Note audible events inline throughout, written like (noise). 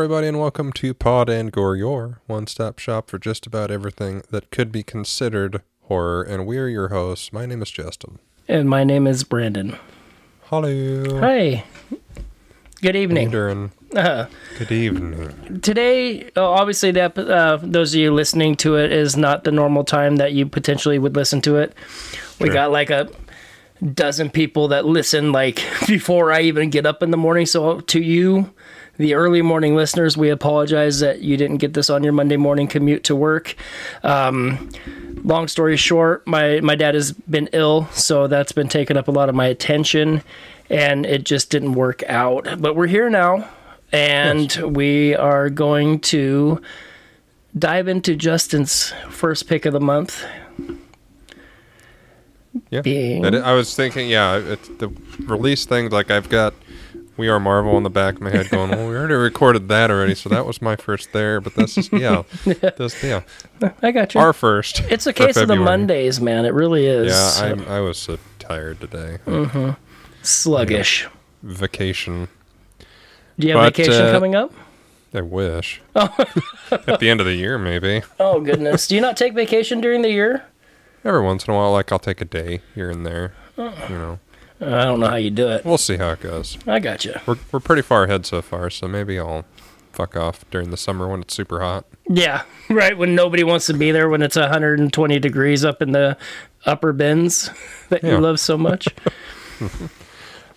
Everybody, and welcome to Pod and Gore, your one-stop shop for just about everything that could be considered horror. And we're your hosts. My name is Justin. And my name is Brandon. Hello. Hi. Good evening. doing? Uh, Good evening. today, oh, obviously, ep- uh, those of you listening to it is not the normal time that you potentially would listen to it. We Sure. got like a dozen people that listen like (laughs) before I even get up in the morning. So to you, the early morning listeners, we apologize that you didn't get this on your Monday morning commute to work. Um, long story short, my my dad has been ill, so that's been taking up a lot of my attention, and it just didn't work out. But we're here now, and we are going to dive into Justin's first pick of the month. Yeah. Being- I was thinking, yeah, it's the release thing. Like I've got "We Are Marvel" in the back of my head, going, "Well, we already recorded that already, so that was my first there." But this is, yeah, (laughs) this, yeah, I got you. our first. it's a case of the Mondays, man. It really is. Yeah, I, I was so tired today. Mm-hmm. sluggish. Vacation. Do you have But, vacation uh, coming up? I wish. (laughs) At the end of the year, maybe. Oh goodness! Do you not take vacation during the year? Every once in a while, like I'll take a day here and there. Oh. You know, I don't know how you do it. we'll see how it goes. I got you. We're we're pretty far ahead so far, so maybe I'll fuck off during the summer when it's super hot. Yeah, (laughs) right. When nobody wants to be there, when it's 120 degrees up in the upper bins (laughs) that Yeah. you love so much. (laughs)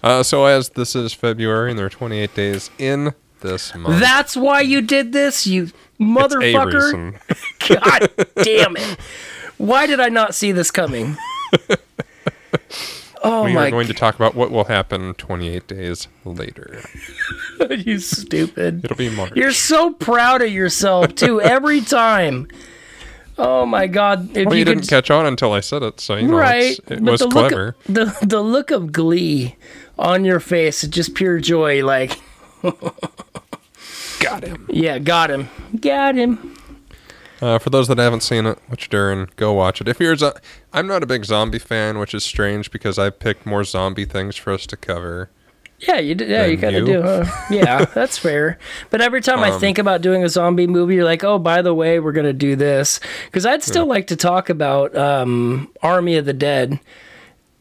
Uh, so as this is February and there are 28 days in this month, That's why you did this, you motherfucker. God damn it! Why did I not see this coming? Oh we are going to talk about what will happen 28 days later. (laughs) You stupid. It'll be March. You're so proud of yourself too. (laughs) Every time. Oh my God! If well, you, you, didn't could catch on until I said it, so you know right it but was the clever. of, the the look of glee on your face just pure joy like Got him. yeah got him got him Uh, for those that haven't seen it, which Darren, go watch it. If you're, a zo- I'm not a big zombie fan, which is strange because I picked more zombie things for us to cover. yeah you yeah you gotta you. do huh? (laughs) yeah that's fair but every time i Um, think about doing a zombie movie you're like oh by the way we're gonna do this because i'd still like to talk about um army of the dead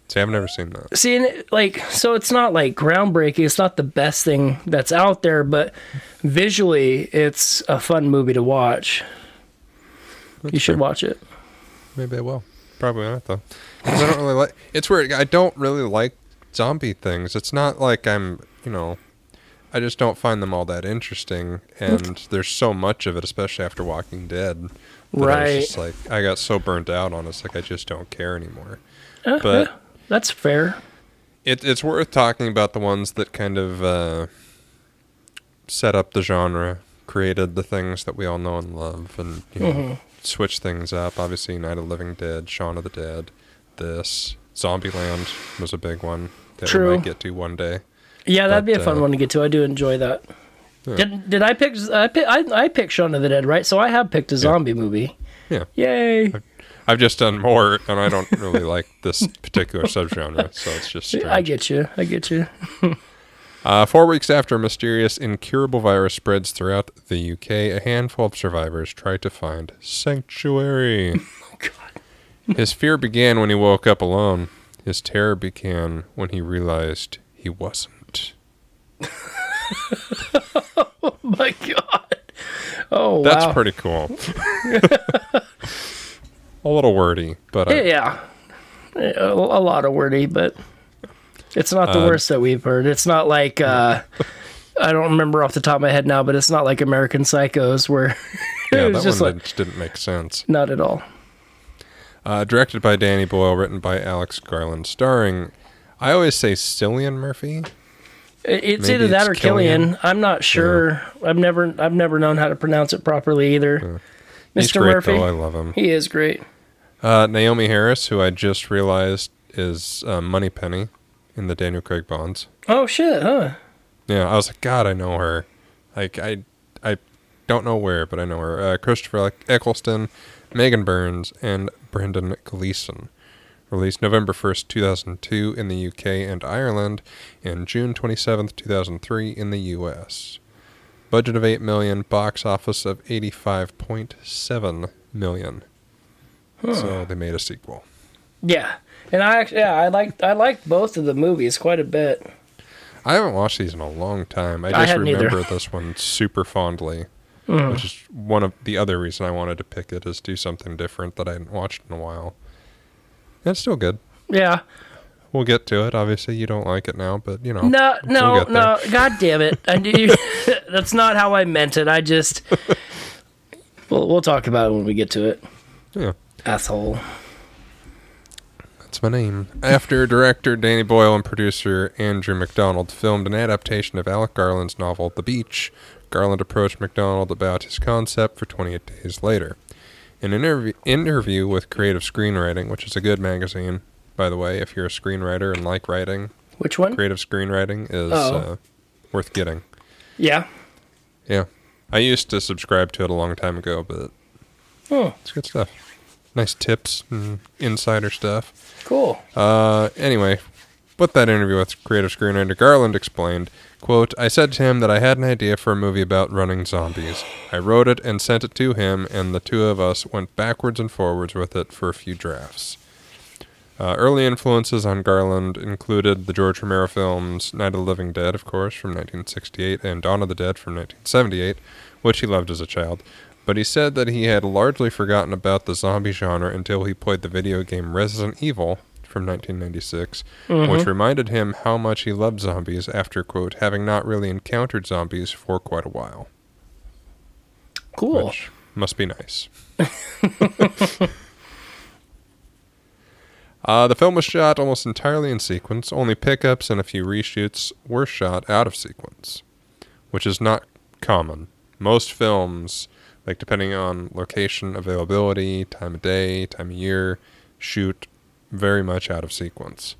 See, I've never seen that. See, like, so it's not like groundbreaking. It's not the best thing that's out there, but visually, it's a fun movie to watch. You should fair. watch it. Maybe I will. Probably not though, because I don't really like. It's weird. I don't really like zombie things. It's not like I'm, you know, I just don't find them all that interesting. And there's so much of it, especially after Walking Dead. that I was Right. just like I got so burnt out on it. It's like I just don't care anymore. Uh, But- yeah, that's fair. It, it's worth talking about the ones that kind of uh, set up the genre, created the things that we all know and love, and you know, Mhm. Switch things up. Obviously, Night of the Living Dead, Shaun of the Dead, this Zombieland was a big one that True. we might get to one day. Yeah, that'd be a fun uh, one to get to. I do enjoy that. Yeah. Did did I pick? I pick. I, I picked Shaun of the Dead, right? So I have picked a zombie movie. Yeah. Yay! I've just done more, and I don't really like this particular subgenre, so it's just (laughs) strange. I get you. I get you. (laughs) Uh, four weeks after a mysterious incurable virus spreads throughout the UK, a handful of survivors try to find sanctuary. (laughs) Oh God. His fear began when he woke up alone. His terror began when he realized he wasn't. (laughs) Oh my God. Oh That's wow. pretty cool. (laughs) a little wordy, but I, Yeah, a, a lot of wordy, but it's not the Uh, worst that we've heard. It's not like uh, I don't remember off the top of my head now, but it's not like American Psychos where (laughs) yeah, that one like just didn't make sense. not at all. Uh, directed by Danny Boyle, written by Alex Garland, starring. I always say Cillian Murphy. It's Maybe either that it's or Killian. Killian. I'm not sure. I've never I've never known how to pronounce it properly either. He's Mr. great, Murphy, though. I love him. he is great. Uh, Naomie Harris, who I just realized is uh, Moneypenny in the Daniel Craig Bonds. Oh shit, huh? Yeah, I was like, God, I know her. Like, I, I don't know where, but I know her. Uh, Christopher Eccleston, Megan Burns, and Brendan Gleeson. Released November 1st, 2002 in the UK and Ireland, and June 27th, 2003 in the US. Budget of 8 million, box office of 85.7 million. So they made a sequel. Yeah, and I actually, yeah, I liked I liked both of the movies quite a bit. I haven't watched these in a long time. I I just either. remember this one super fondly. Mm. Which is one of the other reason I wanted to pick it is do something different that I hadn't watched in a while. It's still good. Yeah, We'll get to it. Obviously, you don't like it now, but you know. no, no, there. no, (laughs) God damn it! I knew (laughs) (laughs) that's not how I meant it. I just we'll we'll talk about it when we get to it. Yeah. Asshole. That's my name. After director Danny Boyle and producer Andrew Macdonald filmed an adaptation of Alex Garland's novel The Beach, Garland approached Macdonald about his concept for 28 days later. In an interview, interview with Creative Screenwriting, which is a good magazine, by the way, if you're a screenwriter and like writing, Which one? Creative Screenwriting is Oh. uh, worth getting. Yeah. Yeah. I used to subscribe to it a long time ago, but Hmm. it's good stuff. Nice tips and insider stuff. Cool. Uh, anyway, but that interview with creative screenwriter Garland explained, quote, I said to him that I had an idea for a movie about running zombies. I wrote it and sent it to him, and the two of us went backwards and forwards with it for a few drafts. Uh, early influences on Garland included the George Romero films Night of the Living Dead, of course, from 1968, and Dawn of the Dead from 1978, which he loved as a child. But he said that he had largely forgotten about the zombie genre until he played the video game Resident Evil from 1996, which reminded him how much he loved zombies after, quote, having not really encountered zombies for quite a while. Cool. Which must be nice. (laughs) uh, the film was shot almost entirely in sequence. Only pickups and a few reshoots were shot out of sequence, which is not common. Most films, like depending on location, availability, time of day, time of year, shoot very much out of sequence.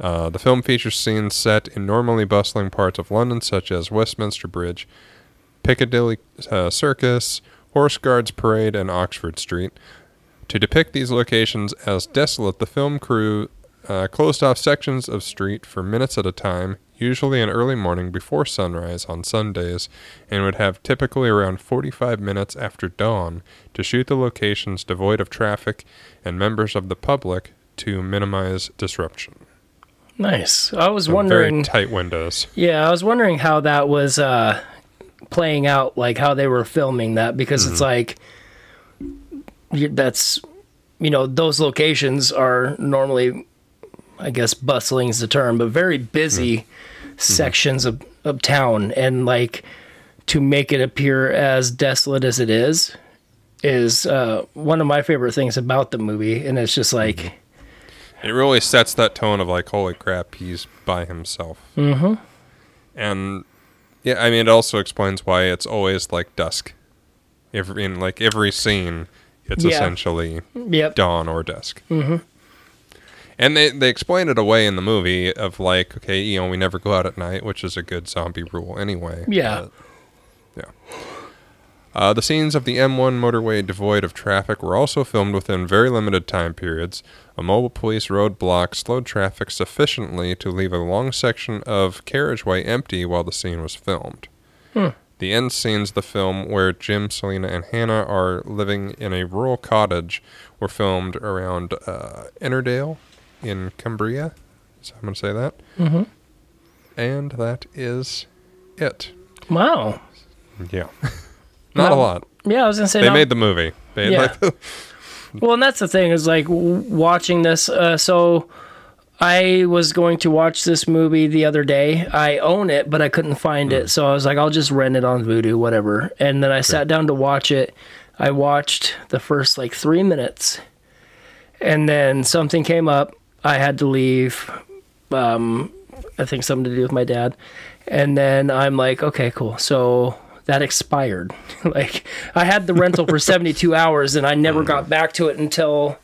Uh, the film features scenes set in normally bustling parts of London, such as Westminster Bridge, Piccadilly uh, Circus, Horse Guards Parade, and Oxford Street. To depict these locations as desolate, the film crew uh, closed off sections of street for minutes at a time, usually in early morning before sunrise on Sundays, and would have typically around 45 minutes after dawn to shoot the locations devoid of traffic and members of the public to minimize disruption. Nice. I was So wondering. Very tight windows. Yeah, I was wondering how that was uh, playing out, like how they were filming that, because it's like that's you know those locations are normally, I guess, bustling is the term, but very busy sections of of town, and like to make it appear as desolate as it is is uh, one of my favorite things about the movie, and it's just like. It really sets that tone of like, holy crap, he's by himself. Mm-hmm. And yeah, I mean, it also explains why it's always like dusk. Every in like every scene, it's Yeah. essentially Yep. dawn or dusk. Mm-hmm. And they they explain it away in the movie of like, okay, you know, we never go out at night, which is a good zombie rule anyway. Yeah. But, yeah. Uh, the scenes of the M1 motorway devoid of traffic were also filmed within very limited time periods. A mobile police roadblock slowed traffic sufficiently to leave a long section of carriageway empty while the scene was filmed. The end scenes of the film, where Jim, Selena, and Hannah are living in a rural cottage, were filmed around uh, Ennerdale in Cumbria. So I'm going to say that. Mm-hmm. And that is it. Wow. Yeah. (laughs) Not a lot. Yeah, I was gonna say They no- made the movie. They Yeah. like, (laughs) Well, and that's the thing is like watching this. Uh, so I was going to watch this movie the other day. I own it, but I couldn't find Hmm. it. So I was like, I'll just rent it on Vudu, whatever. And then I sat down to watch it. I watched the first like three minutes, and then something came up. I had to leave. Um, I think something to do with my dad. And then I'm like, okay, cool. So that expired. (laughs) like I had the rental for (laughs) 72 hours and I never got back to it until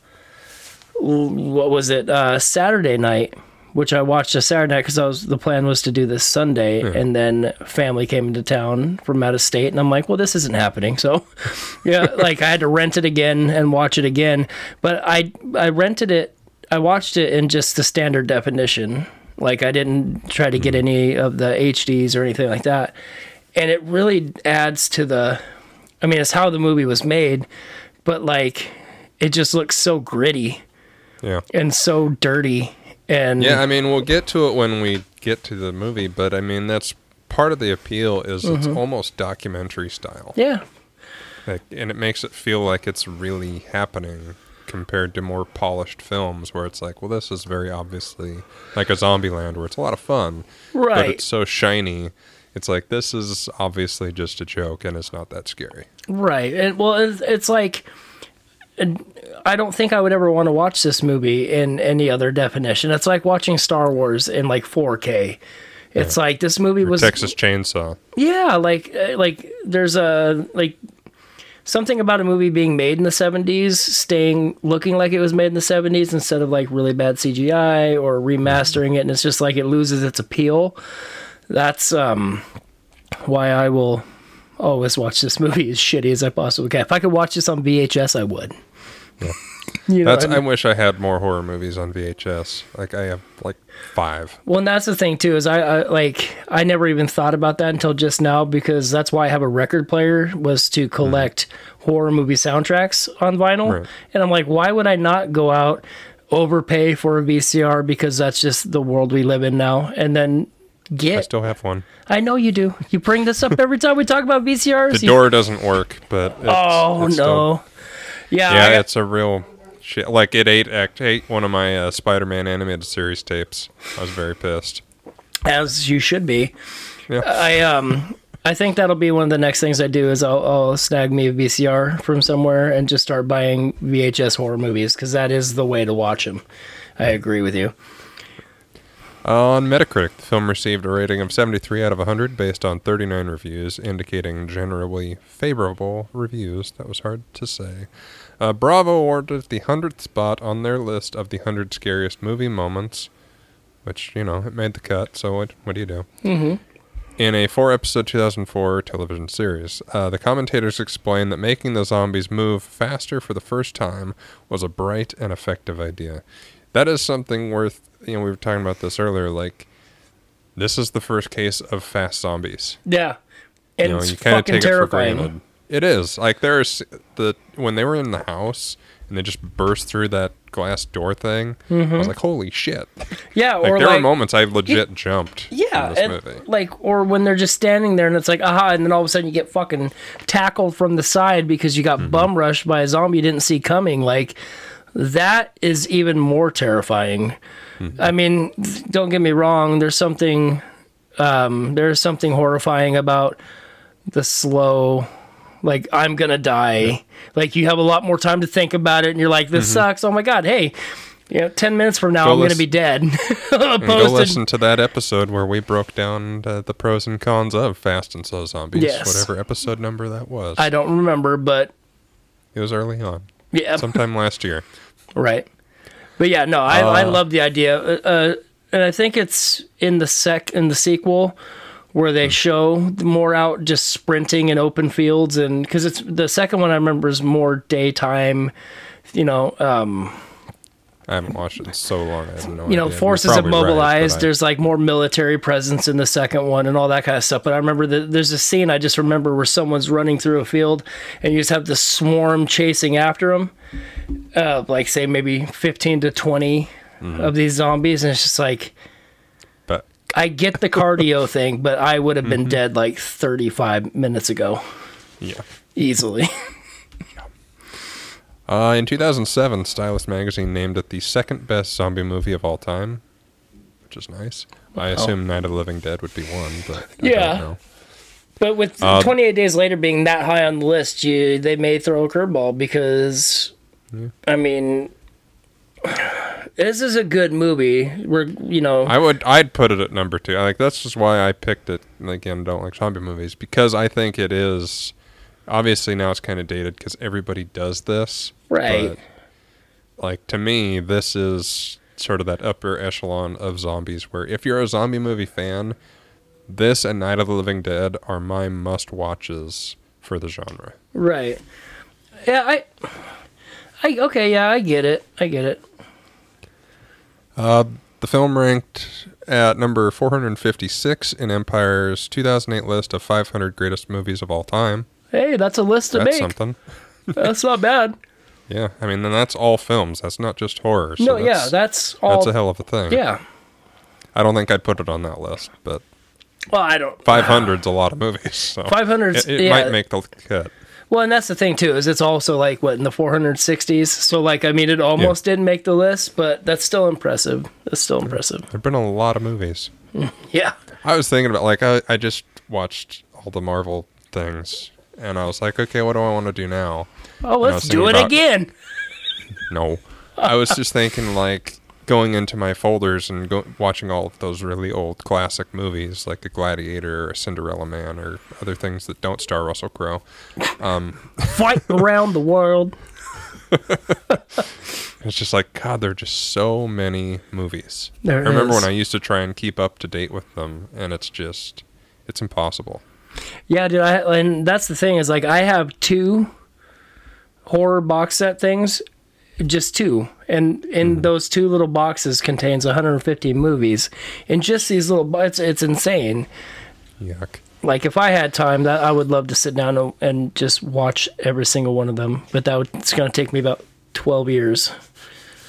what was it? Uh, Saturday night, which I watched a Saturday night because I was the plan was to do this Sunday, and then family came into town from out of state, and I'm like, well, this isn't happening. So, (laughs) yeah, like I had to rent it again and watch it again. But I I rented it, I watched it in just the standard definition. Like I didn't try to get any of the HDs or anything like that. and it really adds to the. I mean, it's how the movie was made, but like, it just looks so gritty Yeah. and so dirty. And Yeah, I mean, we'll get to it when we get to the movie, but I mean, that's part of the appeal is it's Mm-hmm. almost documentary style. yeah, Like, and it makes it feel like it's really happening compared to more polished films where it's like, well, this is very obviously like a Zombieland where it's a lot of fun, right? but it's so shiny. It's like this is obviously just a joke and it's not that scary. right. And well, it's, it's like. I don't think I would ever want to watch this movie in any other definition. It's like watching Star Wars in like 4K. It's like this movie was Texas Chainsaw. Yeah, like uh, like there's a like something about a movie being made in the 70s staying looking like it was made in the 70s instead of like really bad CGI or remastering it and it's just like it loses its appeal. That's um why I will always watch this movie as shitty as I possibly can. If I could watch this on VHS, I would. You know, That's. and- I wish I had more horror movies on VHS. Like I have like five. Well, and that's the thing too is I, I like I never even thought about that until just now because that's why I have a record player was to collect horror movie soundtracks on vinyl, Right. and I'm like, why would I not go out overpay for a VCR because that's just the world we live in now, and then Get. I still have one. I know you do. You bring this up every time we talk about VCRs. The door doesn't work, but it's, oh it's no. still- yeah, yeah, got- it's a real shit. Like it ate act ate one of my uh, Spider-Man animated series tapes. I was very pissed. as you should be. Yeah. I um I think that'll be one of the next things I do is I'll, I'll snag me a VCR from somewhere and just start buying VHS horror movies because that is the way to watch them. I agree with you. On Metacritic, the film received a rating of 73 out of 100 based on 39 reviews, indicating generally favorable reviews. That was hard to say. Uh, Bravo awarded the 100th spot on their list of the 100 scariest movie moments, which, you know, it made the cut, so what, what do you do? Mm-hmm. In a four episode 2004 television series, uh, the commentators explained that making the zombies move faster for the first time was a bright and effective idea. That is something worth, you know, we were talking about this earlier. Like, this is the first case of fast zombies. Yeah, and you know, it's you kind of fucking take it for terrifying. granted. It is like there's the when they were in the house and they just burst through that glass door thing. I was like, holy shit! Yeah, Like or there like were moments I legit jumped. yeah, and like or when they're just standing there and it's like aha, and then all of a sudden you get fucking tackled from the side because you got Mm-hmm. bum rushed by a zombie you didn't see coming. Like that is even more terrifying. Mm-hmm. I mean, don't get me wrong. There's something, um, there's something horrifying about the slow, like I'm gonna die. Like you have a lot more time to think about it, and you're like, this sucks. Oh my god, hey. You know, ten minutes from now, Mm-hmm. Go I'm going to be dead. (laughs) Go Opposed to listen to that episode where we broke down uh, the pros and cons of Fast and Slow Zombies. Yes. Whatever episode number that was. I don't remember, but it was early on, yeah, sometime last year. (laughs) right. But yeah, no, I, I Uh, love the idea, uh, uh, and I think it's in the sec in the sequel where they show more out just sprinting in open fields, and because it's the second one I remember is more daytime. You know, um, I haven't watched it in so long. I have no you know, idea. Forces have right, mobilized. I- There's like more military presence in the second one and all that kind of stuff. But I remember that there's a scene I just remember where someone's running through a field and you just have the swarm chasing after them, uh, like say maybe 15 to 20 Mm-hmm. of these zombies, and it's just like I get the cardio (laughs) thing, but I would have been Mm-hmm. dead like 35 minutes ago yeah. easily. (laughs) Uh, in 2007, Stylus magazine named it the second best zombie movie of all time, which is nice. I assume Night of the Living Dead would be one, but I Yeah. don't know. But with Uh, 28 days later being that high on the list, you they may throw a curveball because, I mean, this is a good movie. We're you know I would I'd put it at number two. Like that's just why I picked it. And Again, don't like zombie movies because I think it is. Obviously now it's kind of dated because everybody does this. Right. But, like to me, this is sort of that upper echelon of zombies. Where if you're a zombie movie fan, this and Night of the Living Dead are my must watches for the genre. right. Yeah, I, I okay. Yeah, I get it. I get it. Uh, the film ranked at number 456 in Empire's 2008 list of 500 greatest movies of all time. Hey, that's a list to That's make. something. (laughs) That's not bad. Yeah, I mean, then that's all films. That's not just horror. So no, yeah, that's, that's all. that's a hell of a thing. yeah. I don't think I'd put it on that list, but Well, I don't. 500's a lot of movies. So 500 's- It, it yeah. might make the cut. Well, and that's the thing too is it's also like what in the 460s. So like I mean, it almost didn't make the list, but that's still impressive. That's still impressive. There've been a lot of movies. (laughs) Yeah. I was thinking about like I, I just watched all the Marvel things, and I was like, okay, what do I want to do now? Oh, let's do it about- again. (laughs) No, I was just thinking like going into my folders and go, watching all of those really old classic movies like a Gladiator or a Cinderella Man or other things that don't star Russell Crowe. Um, (laughs) Fight around the world. (laughs) It's just like God, there are just so many movies. There I remember is. when I used to try and keep up to date with them, and it's just it's impossible. Yeah, dude. I, and that's the thing is like I have two horror box set things, just two, and in Mm-hmm. those two little boxes contains 150 movies, and just these little. It's it's insane. Yuck. Like if I had time, that I would love to sit down and- and just watch every single one of them, but that would, it's going to take me about 12 years.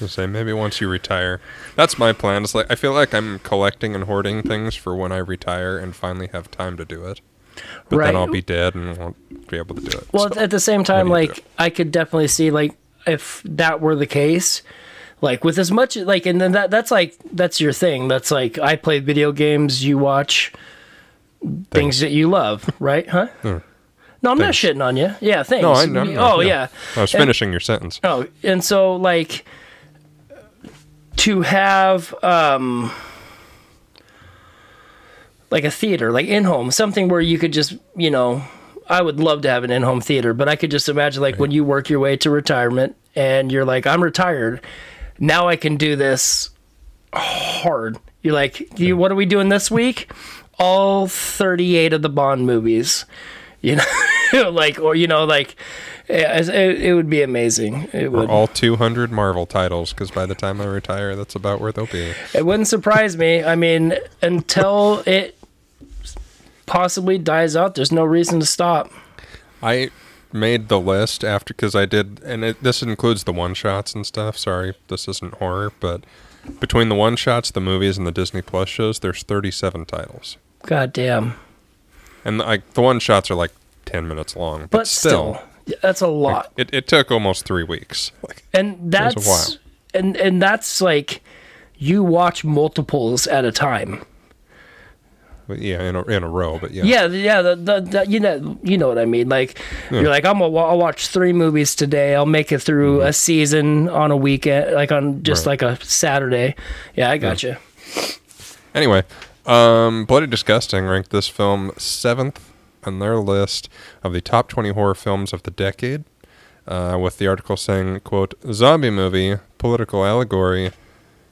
I'll say maybe once you retire. That's my plan. It's like I feel like I'm collecting and hoarding things for when I retire and finally have time to do it. But Right. then I'll be dead and won't be able to do it. Well, So, at the same time, to like I could definitely see like if that were the case, like with as much like, and then that that's like that's your thing. That's like I play video games, you watch things that you love, right? Huh? No, I'm not shitting on you. Yeah, thanks. no, I know. Oh yeah. I was And- finishing your sentence. Oh, and so like to have um like a theater, like in home, something where you could just, you know, I would love to have an in home theater, but I could just imagine like when you work your way to retirement and you're like, I'm retired. Now I can do this hard. You're like, you, what are we doing this week? All 38 of the Bond movies. You know, (laughs) like, or, you know, like, eh, it, it, eh, it would be amazing. It Or would. all 200 Marvel titles, because by the time I retire, that's about where they'll be. It wouldn't surprise me. I mean, until it possibly dies out, there's no reason to stop. I made the list after because I did, and it, this includes the one shots and stuff. Sorry, this isn't horror, but between the one shots, the movies, and the Disney Plus shows, there's 37 titles, God damn. and like the one shots are like 10 minutes long, but, But still, still, that's a lot. it, it took almost three weeks. (laughs) Like, And that's while. and and that's like you watch multiples at a time. Yeah, in a, in a row, but yeah, Yeah, yeah, the, the, the, you know, you know what I mean. Like, you're like, I'm gonna I'll watch three movies today. I'll make it through a season on a weekend, like on just Mm-hmm. Right. like a Saturday. Yeah, I got you. Anyway, um, Bloody Disgusting ranked this film seventh on their list of the top 20 horror films of the decade, uh, with the article saying, quote, zombie movie, political allegory,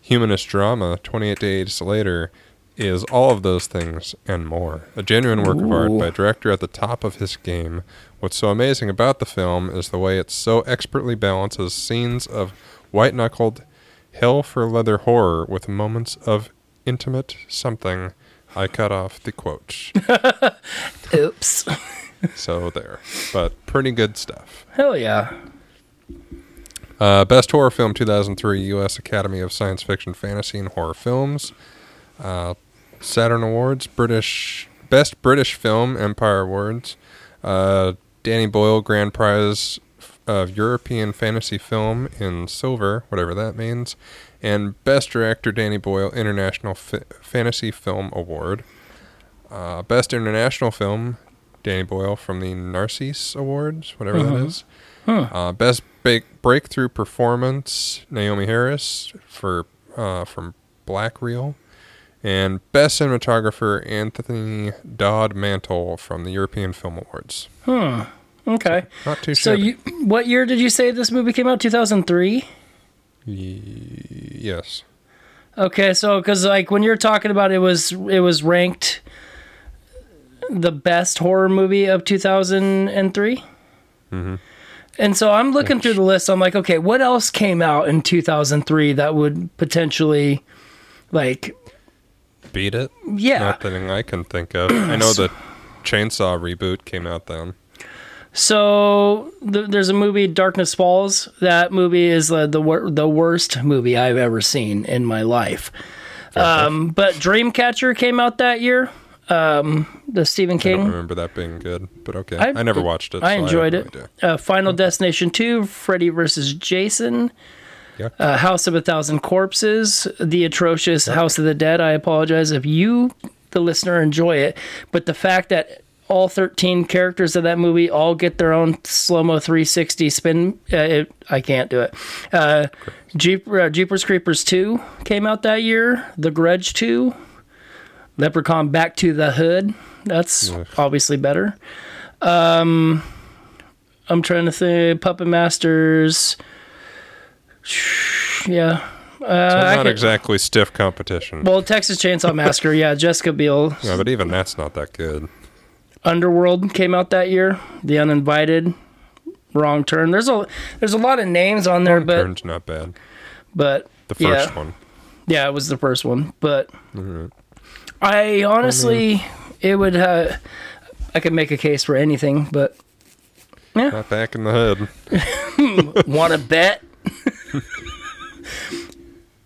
humanist drama, 28 days later, is all of those things and more. A genuine work of art by a director at the top of his game. What's so amazing about the film is the way it so expertly balances scenes of white knuckled, hell for leather horror with moments of intimate something. I cut off the quote. (laughs) Oops. (laughs) so there. But pretty good stuff. Hell yeah. Uh, Best Horror Film 2003 U.S. Academy of Science Fiction, Fantasy, and Horror Films. Uh, Saturn Awards, British Best British Film, Empire Awards. Uh, Danny Boyle Grand Prize of European Fantasy Film in Silver, whatever that means. And Best Director Danny Boyle International F- Fantasy Film Award. Uh, Best International Film Danny Boyle from the Narcisse Awards, whatever that is. Uh, best ba- breakthrough performance Naomie Harris for uh, from Black Reel, and best cinematographer Anthony Dod Mantle from the European Film Awards. Hmm. Okay. Not too So you, what year did you say this movie came out? 2003. yes. Okay, so because like when you're talking about it was it was ranked the best horror movie of 2003. Mm-hmm. And so I'm looking through the list. I'm like, okay, what else came out in 2003 that would potentially like beat it. Yeah. Nothing I can think of. I know the (clears throat) Chainsaw reboot came out then. So th- there's a movie, Darkness Falls. That movie is uh, the wor- the worst movie I've ever seen in my life. Um, but Dreamcatcher came out that year. Um, the Stephen King. I don't remember that being good, but okay. I- I, never watched it. I so enjoyed have it. no. Uh, Final Destination 2, Freddy vs. Jason, Yeah. uh, House of a Thousand Corpses, The Atrocious House of the Dead. I apologize if you, the listener, enjoy it, but the fact that all 13 characters of that movie all get their own slow mo 360 spin, uh, it, I can't do it. Uh, Jeep, uh, Jeepers Creepers 2 came out that year, The Grudge 2, Leprechaun Back to the Hood. That's Ugh. obviously better. Um, I'm trying to think. Puppet Masters. (sighs) Yeah. Uh, So not could- exactly stiff competition. well, Texas Chainsaw Massacre. Yeah, Jessica Biel. yeah, but even that's not that good. Underworld came out that year. The Uninvited. Wrong Turn. There's a there's a lot of names on there, but Turn's not bad. but The first yeah, one. yeah, it was the first one. But Mm-hmm. I honestly, it would. Uh, I could make a case for anything, but Not back in the hood. (laughs) want to bet? (laughs)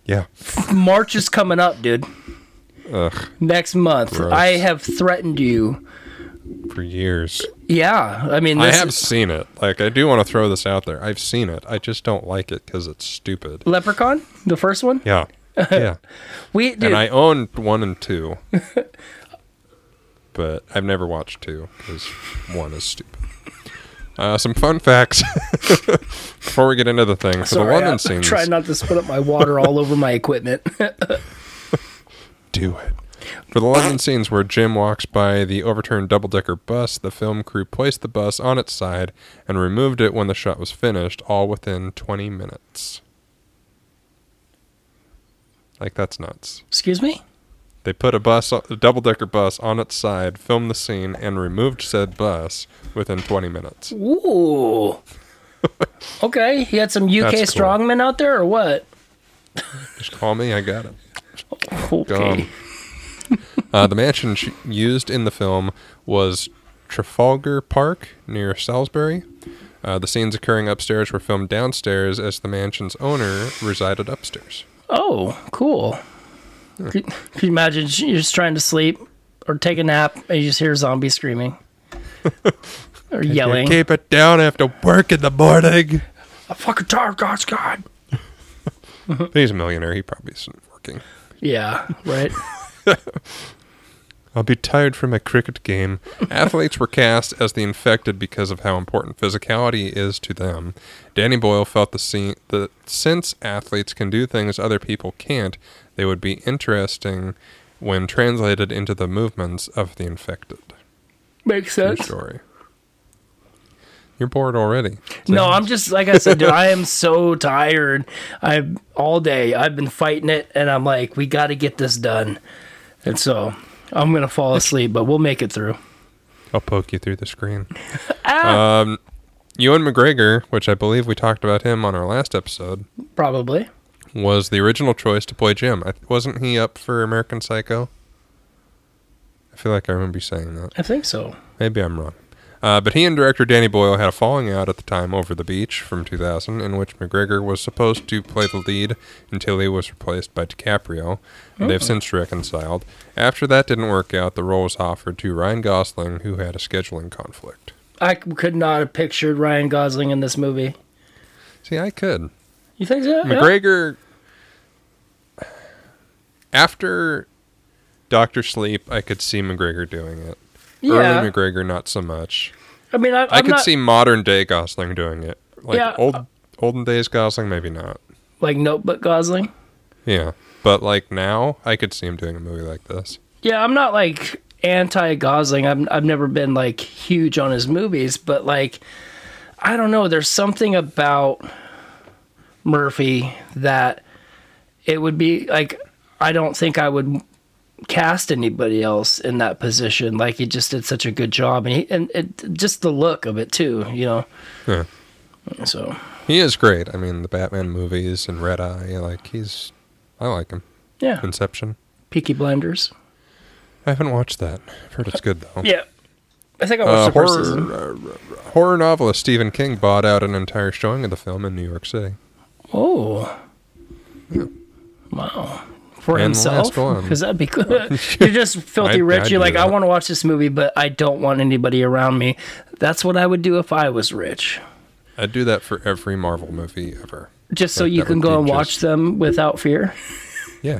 Yeah. March is coming up, dude. Ugh. Next month, Gross. I have threatened you. For years. Yeah, I mean, I have is- seen it. Like, I do want to throw this out there. I've seen it. I just don't like it because it's stupid. Leprechaun, the first one. Yeah. Yeah. (laughs) We dude, and I own one and two. (laughs) but I've never watched two because one is stupid. Uh, some fun facts (laughs) before we get into the thing. For sorry, the London I'm scenes, trying not to spit up my water all over my equipment. (laughs) do it. For the London scenes where Jim walks by the overturned double decker bus, the film crew placed the bus on its side and removed it when the shot was finished, all within 20 minutes. Like, that's nuts. Excuse me. They put a bus, a double decker bus, on its side, filmed the scene, and removed said bus within 20 minutes. Ooh. (laughs) okay, you had some UK That's cool. strongmen out there, or what? Just call me, I got it. Okay. Uh, the mansion used in the film was Trafalgar Park near Salisbury. Uh, the scenes occurring upstairs were filmed downstairs as the mansion's owner resided upstairs. Oh, cool. Could, could you imagine you're just trying to sleep or take a nap and you just hear zombies screaming (laughs) or yelling? Keep it down after work in the morning. I'm fucking tired, God's God. But (laughs) he's a millionaire. He probably isn't working. Yeah, right. (laughs) I'll be tired from my cricket game. Athletes were cast as the infected because of how important physicality is to them. Danny Boyle felt the scene that since athletes can do things other people can't, they would be interesting when translated into the movements of the infected. Makes True sense. story. You're bored already. No, I'm just like I said, dude. I am so tired. I all day I've been fighting it, and I'm like, we got to get this done. And so I'm gonna fall asleep, but we'll make it through. I'll poke you through the screen. (laughs) Ah, Um, Ewan McGregor, which I believe we talked about him on our last episode, probably. Was the original choice to play Jim. I, wasn't he up for American Psycho? I feel like I remember you saying that. I think so. Maybe I'm wrong. Uh, but he and director Danny Boyle had a falling out at the time over the beach from 2000, in which McGregor was supposed to play the lead until he was replaced by DiCaprio. And They've since reconciled. After that didn't work out, the role was offered to Ryan Gosling, who had a scheduling conflict. I could not have pictured Ryan Gosling in this movie. See, I could. You think so? Yeah. McGregor, after Doctor Sleep, I could see McGregor doing it. Yeah. Early McGregor, not so much. I mean, I, I could not, see modern day Gosling doing it. Like Yeah. old uh, olden days Gosling, maybe not. like Notebook Gosling. Yeah, but like now, I could see him doing a movie like this. Yeah, I'm not like anti Gosling. I've I've never been like huge on his movies, but like I don't know. There's something about Murphy that it would be like I don't think I would cast anybody else in that position. Like he just did such a good job, and he and it, just the look of it too. You know. Yeah. So He is great. I mean, the Batman movies and Red Eye, like he's, I like him. yeah, Inception, Peaky Blinders. I haven't watched that. I've heard it's good though. Yeah. I think I Uh, watched the first horror, season. uh, horror novelist Stephen King bought out an entire showing of the film in New York City. Oh. Wow. For And himself? Because that'd be good. (laughs) (laughs) You're just filthy I'd- rich. I'd You're like, I want to watch this movie, but I don't want anybody around me. That's what I would do if I was rich. I'd do that for every Marvel movie ever. Just so you that can go and watch just- them without fear. (laughs) Yeah.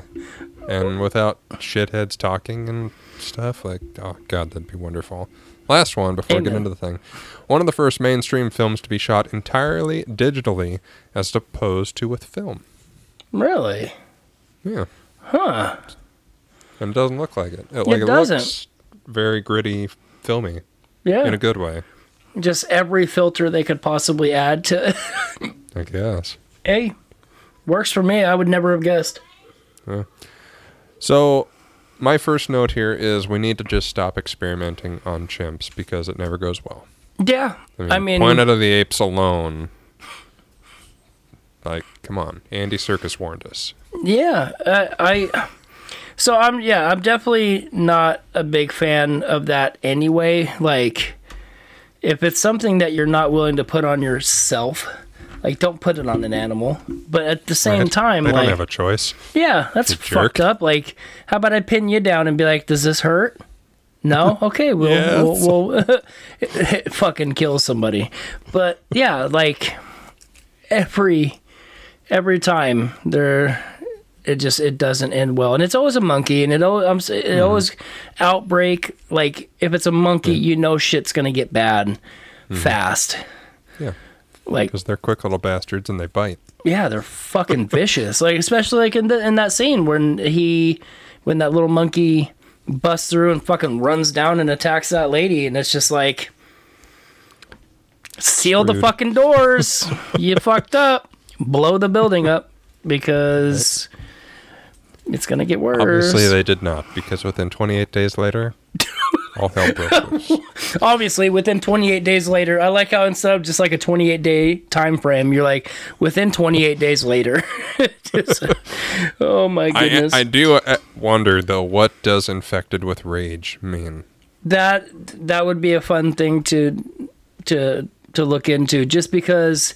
And without shitheads talking and stuff, like, oh, God, that'd be wonderful. Last one before we get into the thing. One of the first mainstream films to be shot entirely digitally as opposed to with film. Really? Yeah. Huh. And it doesn't look like it. It, like, it doesn't. looks very gritty, filmy Yeah. in a good way, just every filter they could possibly add to. (laughs) I guess. hey, works for me. I would never have guessed. Yeah. So, my first note here is we need to just stop experimenting on chimps because it never goes well. Yeah. I mean, Planet of the Apes alone. Like, come on, Andy Serkis warned us. Yeah, I, I. So I'm yeah, I'm definitely not a big fan of that anyway. Like, if it's something that you're not willing to put on yourself, like don't put it on an animal. But at the same Right? time, they like don't have a choice. yeah, that's fucked up. Like, how about I pin you down and be like, "Does this hurt?" No, (laughs) okay, we'll we'll, we'll (laughs) fucking kill somebody. But yeah, like every every time there, it just it doesn't end well, and it's always a monkey, and it always I'm, it Mm-hmm. always outbreak. Like if it's a monkey, Mm. you know shit's gonna get bad fast. Mm-hmm. Yeah, Like because they're quick little bastards and they bite. yeah, they're fucking (laughs) vicious. Like especially like in the in that scene when he when that little monkey busts through and fucking runs down and attacks that lady and it's just like seal the fucking doors. you (laughs) fucked up. Blow the building up because it's gonna get worse. Obviously, they did not because within 28 days later, all hell broke loose. (laughs) Obviously, within 28 days later, I like how instead of just like a 28 day time frame, you're like within 28 days later. (laughs) Just- oh my goodness. I do uh, wonder though, what does infected with rage mean? that that would be a fun thing to to to look into just because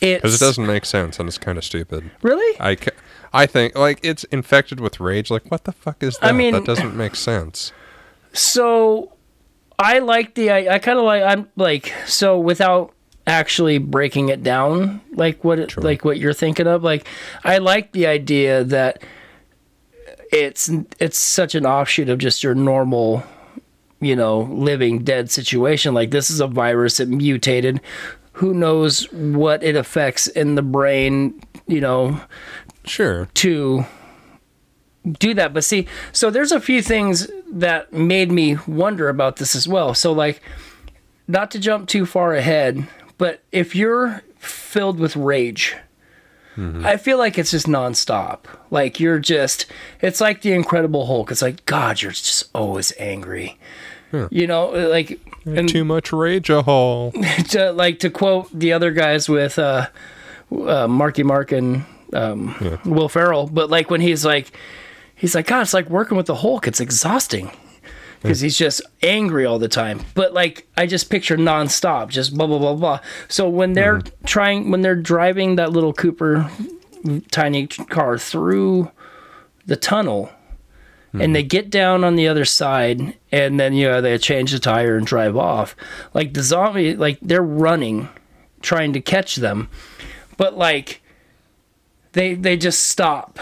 it's Because it doesn't make sense and it's kind of stupid. really I, ca- I think like it's infected with rage. Like what the fuck is that? I mean- that doesn't make sense. So i like the i, I kind of like i'm like so without actually breaking it down like what it, like what you're thinking of like i like the idea that it's it's such an offshoot of just your normal you know living dead situation like this is a virus that mutated who knows what it affects in the brain you know Sure. to do that. But see, so there's a few things that made me wonder about this as well. So, like, not to jump too far ahead, but if you're filled with rage, I feel like it's just nonstop. Like, you're just, it's like the Incredible Hulk. It's like, God, you're just always angry. You know, like, and Too much rage a hole. (laughs) to, like to quote the other guys with uh, uh, Marky Mark and um, Will Ferrell, but like when he's like, he's like, God, it's like working with the Hulk. It's exhausting because he's just angry all the time. But like, I just picture nonstop, just blah blah blah blah. So when they're mm-hmm. trying, when they're driving that little Cooper tiny car through the tunnel. And they mm-hmm. get down on the other side, and then you know they change the tire and drive off. Like the zombie, like they're running, trying to catch them, but like they they just stop.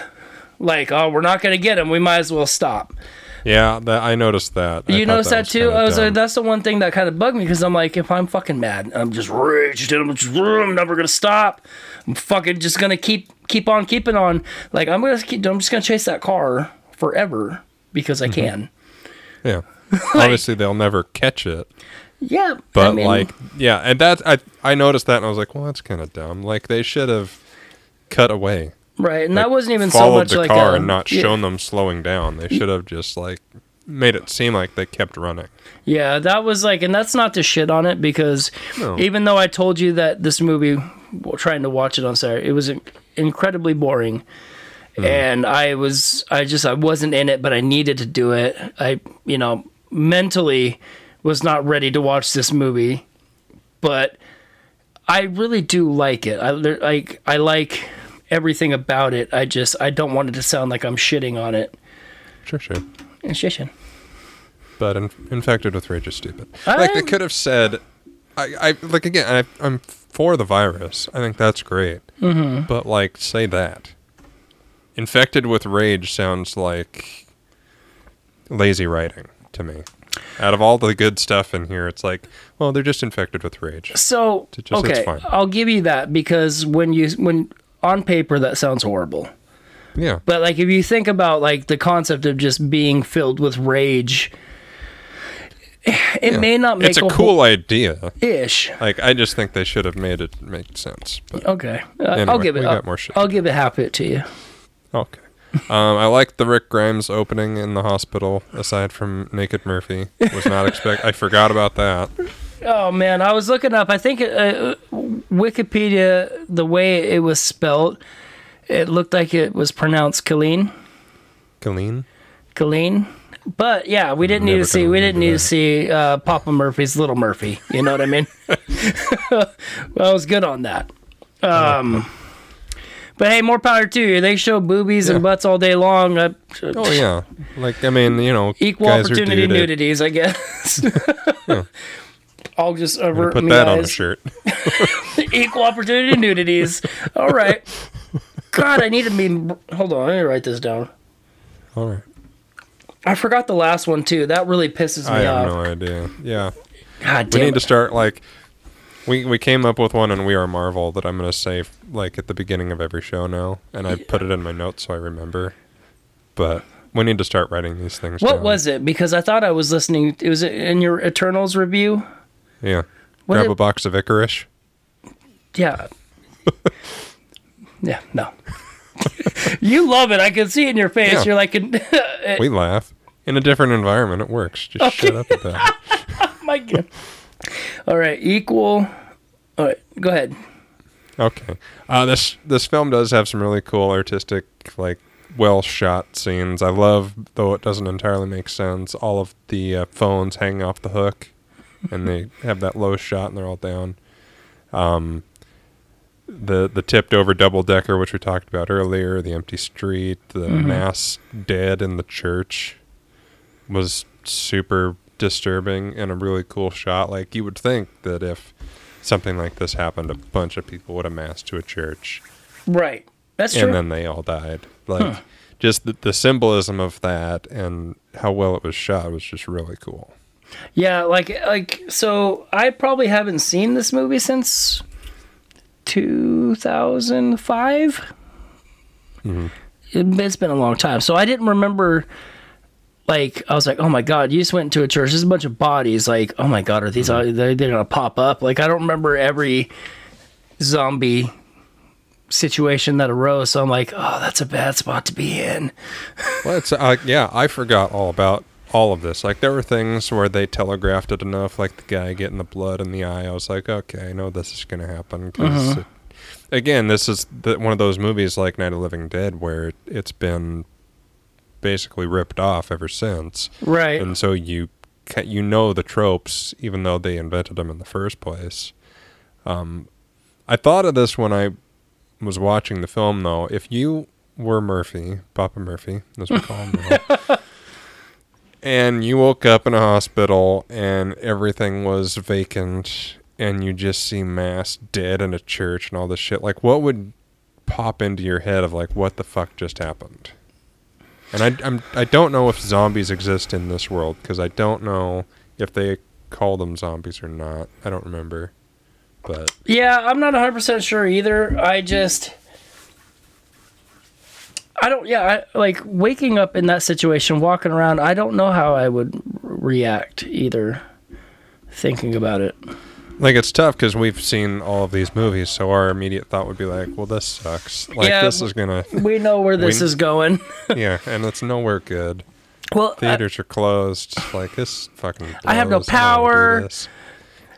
Like oh, we're not gonna get him. We might as well stop. Yeah, that, I noticed that. I you noticed that, was too? I was like, that's the one thing that kind of bugged me because I'm like, if I'm fucking mad, I'm just raged and I'm just, I'm never gonna stop. I'm fucking just gonna keep keep on keeping on. Like I'm gonna keep, I'm just gonna chase that car forever because Mm-hmm. I can. yeah. (laughs) Obviously, they'll never catch it. Yeah, But I mean, like, yeah, and that I I noticed that and I was like, well, that's kind of dumb. Like they should have cut away. Right, and Like, that wasn't even so much the like car a, and um, not yeah, shown them slowing down. They should have just like made it seem like they kept running. Yeah, that was like, and that's not to shit on it because No. even though I told you that this movie, trying to watch it on Saturday, it was incredibly boring. Hmm. and I was I just I wasn't in it, but I needed to do it. I you know mentally was not ready to watch this movie, but I really do like it. I like I like everything about it. I just I don't want it to sound like I'm shitting on it. Sure, sure. And shishing. But in, infected with rage is stupid. like they could have said, I, I like again. I, I'm for the virus. I think that's great. Mm-hmm. But like, say that. Infected with rage sounds like lazy writing to me. Out of all the good stuff in here, it's like, well, they're just infected with rage. So just- it's okay. I'll give you that because when you when on paper that sounds horrible. Yeah. But like if you think about like the concept of just being filled with rage, it Yeah. may not make It's a cool idea. ish. Like, I just think they should have made it make sense. But Okay, uh, I'll give it. I'll, more shit. I'll give it half it to you. Okay. Um, I like the Rick Grimes opening in the hospital. Aside from Naked Murphy, was not expect. I forgot about that. Oh man, I was looking up. I think uh, Wikipedia, the way it was spelt, it looked like it was pronounced Colleen. Colleen. Colleen. But yeah, we didn't need to see. We didn't need remember to see uh, Papa Murphy's Little Murphy. You know what I mean? (laughs) well, I was good on that. Um, but hey, more power to you. They show boobies and butts all day long. Uh, Oh yeah. Like I mean, you know, equal opportunity nudities, I guess. (laughs) I'll just uh, avert Put me that on a shirt. (laughs) Equal opportunity nudities. All right. God, I need to mean. Hold on, let me write this down. All right. I forgot the last one too. That really pisses me off. I have no idea. Yeah. God damn. We need to start like. We, we came up with one and We Are Marvel that I'm going to say like at the beginning of every show now, and I put it in my notes so I remember. But we need to start writing these things. What down. was it? Because I thought I was listening. It was in your Eternals review. Yeah. What Grab it- a box of Icarish. Yeah. (laughs) yeah. No. (laughs) you love it. I can see it in your face. Yeah. You're like, (laughs) We laugh. In a different environment, it works. Just shut up about it. my God. All right. Equal. All right. Go ahead. Okay. Uh, this this film does have some really cool artistic, like well shot scenes. I love, though it doesn't entirely make sense. All of the uh, phones hanging off the hook, and they have that low shot, and they're all down. Um, the the tipped over double decker, which we talked about earlier, the empty street, the mass dead in the church, was super disturbing and a really cool shot. Like you would think that if something like this happened, a bunch of people would amass to a church, Right. That's true. and then they all died. Like just the, the symbolism of that and how well it was shot was just really cool. Yeah, like like so I probably haven't seen this movie since 2005. Mm-hmm. It, it's been a long time. So I didn't remember like I was like, "Oh my god, you just went into a church. There's a bunch of bodies. Like, oh my god, are these Mm-hmm. are they they're going to pop up?" Like I don't remember every zombie situation that arose. So I'm like, "Oh, that's a bad spot to be in." Well, it's uh, yeah, I forgot all about all of this. Like there were things where they telegraphed it enough, like the guy getting the blood in the eye. I was like, okay, I know this is going to happen because again, this is the, one of those movies like Night of the Living Dead where it's been basically ripped off ever since, Right. and so you you know the tropes even though they invented them in the first place. Um, I thought of this when I was watching the film though. If you were Murphy, Papa Murphy, as we call him now, (laughs) and you woke up in a hospital and everything was vacant and you just see mass dead in a church and all this shit, like what would pop into your head of like what the fuck just happened? And I I'm I don't know if zombies exist in this world because I don't know if they call them zombies or not. I don't remember. But Yeah, I'm not 100% sure either. I just. I don't, yeah, I, like waking up in that situation, walking around, I don't know how I would react either, thinking about it. like it's tough because we've seen all of these movies, so our immediate thought would be like, "Well, this sucks. Like Yeah, this is gonna, We know where this (laughs) We- is going. (laughs) yeah, and it's nowhere good. Well, I- Theaters are closed. Like this fucking. I have no blows. I wanna do power.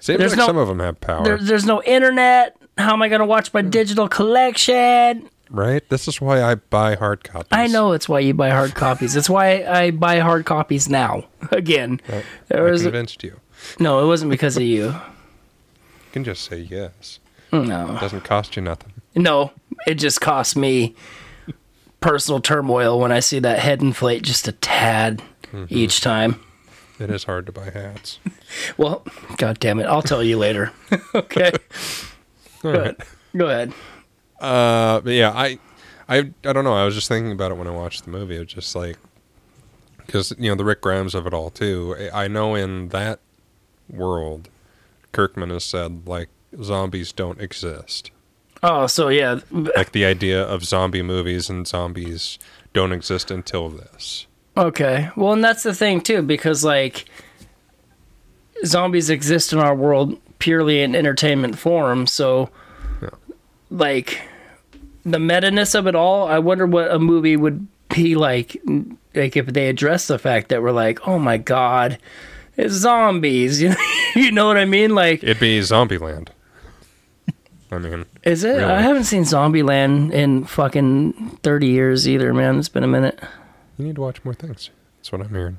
Seems There's like no- some of them have power. there, there's no internet. How am I going to watch my hmm. digital collection? Right? This is why I buy hard copies. I know it's why you buy hard copies. It's why I buy hard copies now. (laughs) Again, I, I was convinced you. no, it wasn't because of you. You can just say yes. No, It doesn't cost you nothing. no, it just costs me personal turmoil when I see that head inflate just a tad mm-hmm. each time. It is hard to buy hats. (laughs) Well, god damn it, I'll tell you later. (laughs) okay, All go right. ahead. Go ahead. Uh, but yeah, I, I, I don't know. I was just thinking about it when I watched the movie. It's just like, because you know the Rick Grimes of it all too. I I know in that world, Kirkman has said like zombies don't exist. Oh, so yeah, Like the idea of zombie movies and zombies don't exist until this. Okay. Well, and that's the thing too, because like zombies exist in our world purely in entertainment form. So, Yeah. like the meta-ness of it all, I wonder what a movie would be like, like if they address the fact that we're like, oh my god, it's zombies. (laughs) You know, you know what I mean? Like, It'd be Zombieland. I mean, is it? Really? I haven't seen Zombieland in fucking thirty years either, man. It's been a minute. you need to watch more things. That's what I'm hearing.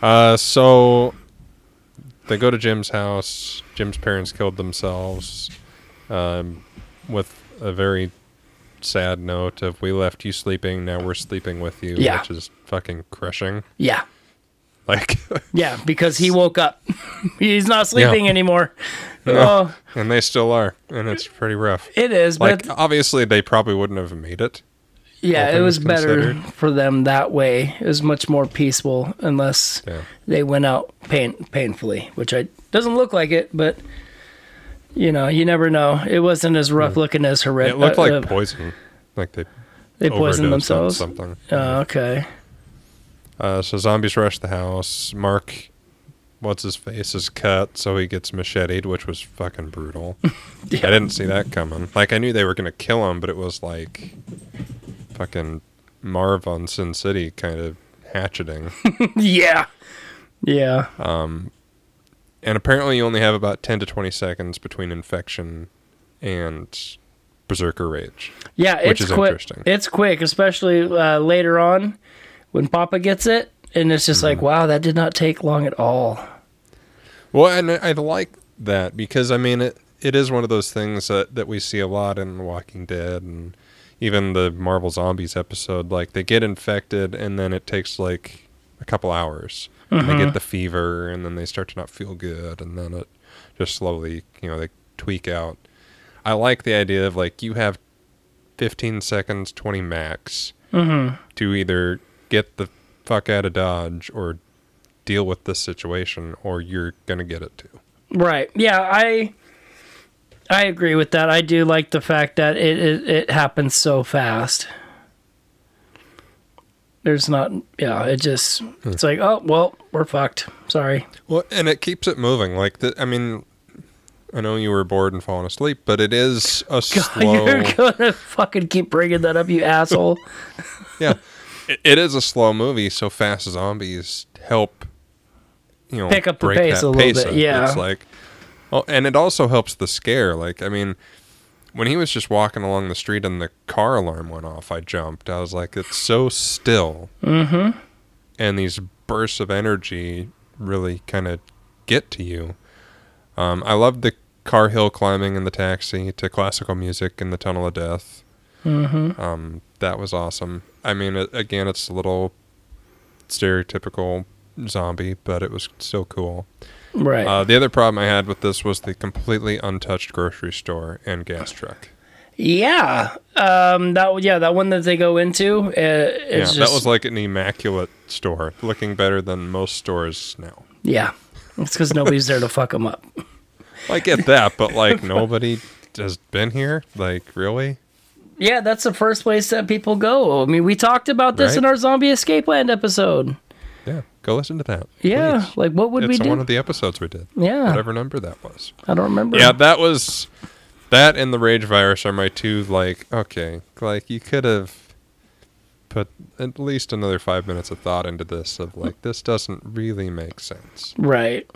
Uh, so they go to Jim's house. Jim's parents killed themselves. Um, with a very sad note of "We left you sleeping, now we're sleeping with you," Yeah. which is fucking crushing. Yeah. Like, (laughs) Yeah, because he woke up. (laughs) He's not sleeping anymore. Oh, and they still are, and it's pretty rough. it is, but obviously, they probably wouldn't have made it. yeah, it was better for them that way. It was much more peaceful, unless Yeah. they went out pain painfully, which I doesn't look like it, but you know, you never know. It wasn't as rough looking as Hered. It looked uh, like uh, poison. Like they they poisoned themselves. Something. Oh, okay. Uh, so zombies rush the house. Mark, what's his face, is cut, so he gets macheted, which was fucking brutal. (laughs) Yeah. I didn't see that coming. Like I knew they were gonna kill him, but it was like fucking Marv on Sin City kind of hatcheting. (laughs) yeah. Yeah. And apparently, you only have about ten to twenty seconds between infection and berserker rage. Yeah, Which is quick. interesting. It's quick, especially uh, later on when Papa gets it, and it's just Mm-hmm. like, wow, that did not take long at all. Well, and I, I like that because I mean it. It is one of those things that, that we see a lot in The Walking Dead and even the Marvel Zombies episode. Like they get infected and then it takes like a couple hours. And they get mm-hmm. the fever and then they start to not feel good and then it just slowly, you know, they tweak out. I like the idea of like you have 15 seconds, 20 max mm-hmm. to either get the fuck out of Dodge or deal with this situation or you're going to get it too. Right. Yeah, I I agree with that. I do like the fact that it it, it happens so fast. There's not yeah, it just it's like, oh well, we're fucked. Sorry. Well, and it keeps it moving. Like the, I mean, I know you were bored and falling asleep, but it is a (laughs) slow. You're gonna fucking keep bringing that up, you asshole. (laughs) yeah, it, it is a slow movie. So fast zombies help. You know, Pick up the pace a little pace bit, up. yeah. it's like, oh, and it also helps the scare. Like, I mean, when he was just walking along the street and the car alarm went off, I jumped. I was like, it's so still. Mm-hmm. And these bursts of energy really kind of get to you. Um, I loved the car hill climbing in the taxi to classical music in the Tunnel of Death. Mm-hmm. Um, that was awesome. I mean, it, again, it's a little stereotypical zombie, but it was still cool. Right. Uh, the other problem I had with this was the completely untouched grocery store and gas truck. yeah. Um that yeah, that one that they go into, uh, Yeah, it's that was like an immaculate store, looking better than most stores now. yeah. It's cuz nobody's there to (laughs) fuck them up. I get that, but like (laughs) nobody has been here. Like really? Yeah, that's the first place that people go. I mean, we talked about this Right. in our Zombie Escape Land episode. Yeah, go listen to that. Yeah, please. like what would we it's do? one of the episodes we did. yeah, Whatever number that was. I don't remember. Yeah, that was that and the rage virus are my two like okay, like you could have put at least another 5 minutes of thought into this of like this doesn't really make sense. right.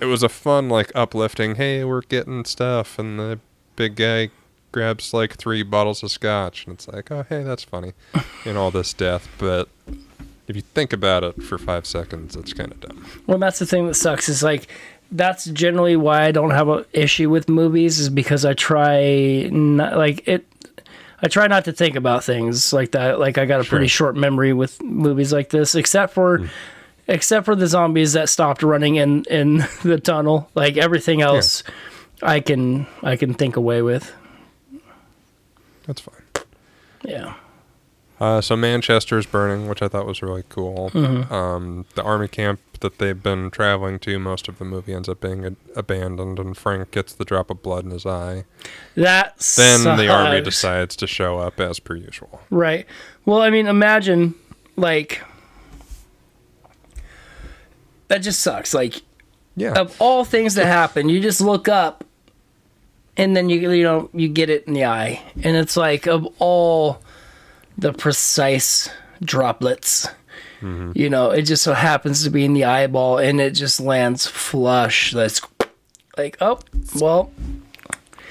It was a fun like uplifting, hey, we're getting stuff and the big guy grabs like three bottles of scotch, and it's like, oh hey, that's funny, (laughs) in all this death. But if you think about it for five seconds, it's kind of dumb. Well, that's the thing that sucks. Is like that's generally why I don't have an issue with movies. Is because I try not like it. I try not to think about things like that. Like I got a pretty short memory with movies like this, except for. Hmm. Except for the zombies that stopped running in, in (laughs) the tunnel, like everything else, I can I can think away with. That's fine. Yeah. Uh, so is burning, which I thought was really cool. Um, the army camp that they've been traveling to, most of the movie ends up being a- abandoned, and Frank gets the drop of blood in his eye. That Then the army decides to show up as per usual. Right. Well, I mean, imagine like that just sucks. Like Yeah, of all things that happen, you just look up and then you you know you get it in the eye, and it's like of all the precise droplets. Mm-hmm. You know, it just so happens to be in the eyeball, and it just lands flush. That's like, oh, well,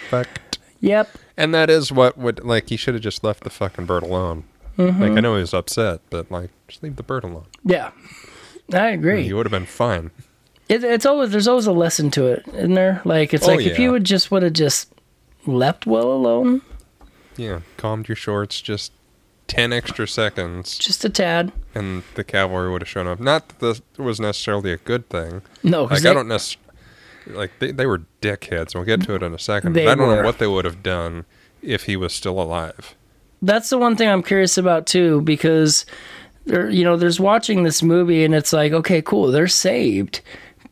fact. yep, And that is what would like he should have just left the fucking bird alone. Mm-hmm. Like I know he was upset, but like just leave the bird alone. yeah, I agree. He would have been fine. it, it's always there's always a lesson to it, isn't there? Like it's Oh, like if you would just would have just left well alone, Yeah, calmed your shorts just ten extra seconds, just a tad. and the cavalry would have shown up. Not that this was necessarily a good thing. No, Like they- I don't necessarily like they, they were dickheads. We'll get to it in a second. I don't were. know what they would have done if he was still alive. that's the one thing I'm curious about too, because there, you know, there's watching this movie and it's like, okay, cool, they're saved,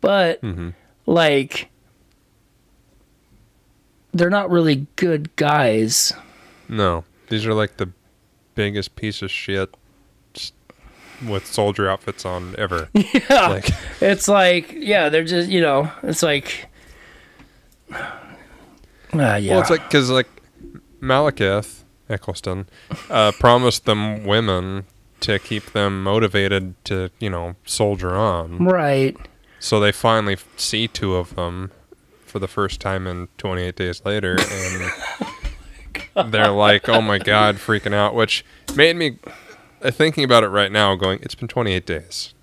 but Mm-hmm. like, they're not really good guys. No, these are like the biggest piece of shit with soldier outfits on ever. (laughs) Yeah, Like it's like, yeah, they're just, you know, it's like, (sighs) ah, yeah, Well, it's like because like Malekith Eccleston uh, promised them women to keep them motivated to you know soldier on. right. So they finally see two of them for the first time in 28 days later, and (laughs) they're like, "Oh my god!" freaking out, which made me uh, thinking about it right now. Going, it's been 28 days.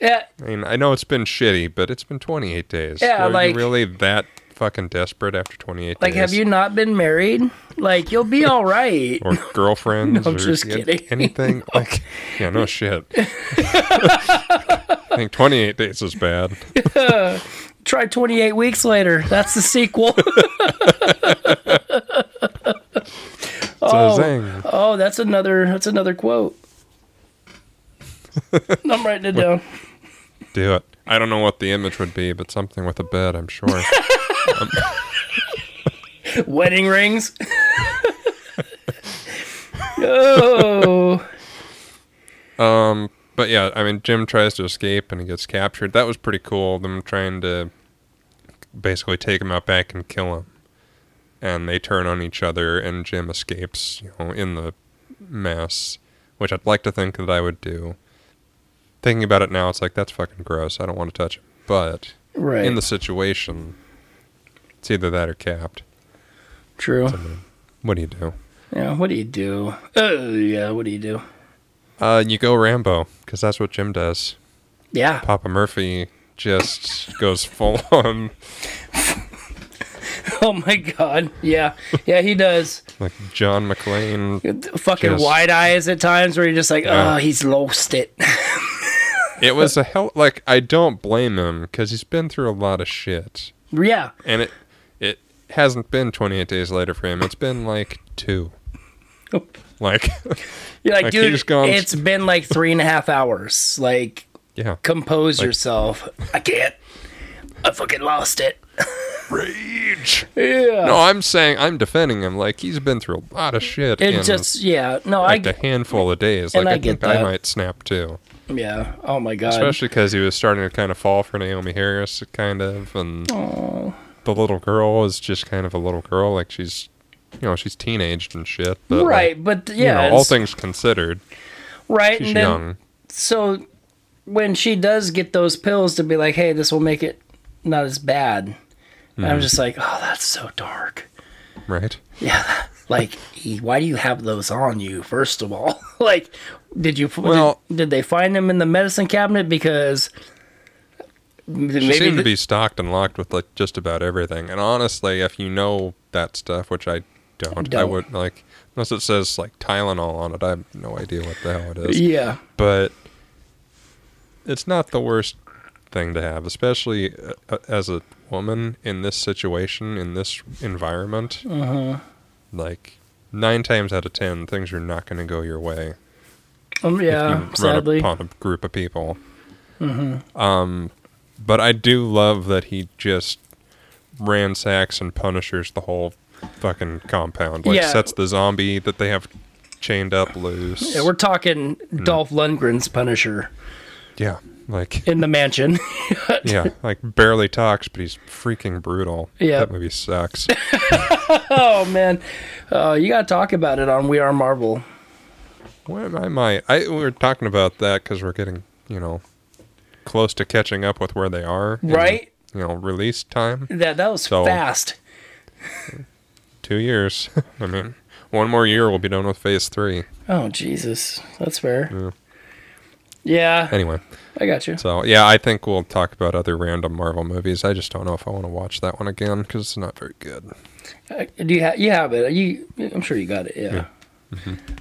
Yeah, I mean, I know it's been shitty, but it's been 28 days. Yeah, Are like- you really that fucking desperate after 28 like, days? have you not been married? Like, you'll be all right. or girlfriends (laughs) No, I'm or just kidding. anything (laughs) like yeah no shit (laughs) i think 28 days is bad Try 28 weeks later. That's the sequel. Oh. Oh, that's another that's another quote. (laughs) I'm writing it down. do it i don't know what the image would be but something with a bed i'm sure (laughs) Wedding rings. (laughs) oh, um but yeah i mean jim tries to escape and he gets captured that was pretty cool them trying to basically take him out back and kill him and they turn on each other and jim escapes you know in the mess which i'd like to think that i would do thinking about it now it's like that's fucking gross i don't want to touch him but right. in the situation, it's either that or capped. True. What do you do? Yeah. What do you do? Oh, yeah. What do you do? Uh, you go Rambo because that's what Jim does. Yeah. Papa Murphy just goes full on (laughs) (laughs) Oh my God. Yeah. Yeah. He does. like John McClane. Fucking Just- wide eyes at times where you're just like, Yeah. oh, he's lost it. (laughs) It was a hell. Like I don't blame him because he's been through a lot of shit, yeah. and it it hasn't been 28 days later for him. It's been like two. (laughs) Like You're like, Like, dude, gone- it's been like three and a half hours. Like, yeah, compose yourself. I can't. I fucking lost it. Rage. Yeah. No, I'm saying I'm defending him. Like he's been through a lot of shit. it in, just, yeah. No, I. like I, a handful of days. Like I I, get think I might snap too. yeah. Oh my God. Especially because he was starting to kind of fall for Naomie Harris, kind of, and the little girl is just kind of a little girl. Like she's, you know, she's teenaged and shit. But like, right. But you yeah. know, all things considered, right. she's and then, young. so when she does get those pills to be like, hey, this will make it not as bad. Mm-hmm. I'm just like, oh, that's so dark. right? Yeah. (laughs) Like, why do you have those on you? First of all, (laughs) like, did you? Well- did, did they find them in the medicine cabinet because? She Maybe seemed to be stocked and locked with like just about everything. And honestly, if you know that stuff, which I don't, I Don't. would like unless it says like Tylenol on it. I have no idea what the hell it is. Yeah. But it's not the worst thing to have, especially uh, uh, as a woman in this situation in this environment. Uh-huh. Like nine times out of ten, things are not going to go your way. Um, yeah. Sadly. run upon a group of people. Mm-hmm. Um, but I do love that he just ransacks and punishers the whole fucking compound. Like Yeah. sets the zombie that they have chained up loose. Yeah, we're talking. Dolph Lundgren's Punisher yeah, like in the mansion. (laughs) yeah, like barely talks, but he's freaking brutal. Yeah. that movie sucks. (laughs) oh man, uh, you gotta talk about it on We Are Marvel. Well, I might. I we were talking about that because we're getting you know close to catching up with where they are. in, Right? You know, release time. That that was So- fast. Two years. (laughs) I mean, one more year we'll be done with phase three. Oh Jesus, that's fair. Yeah. Yeah, Anyway, I got you. so yeah, I think we'll talk about other random Marvel movies. I just don't know if I want to watch that one again because it's not very good. Uh, Do you have you have it? You, I'm sure you got it. Yeah.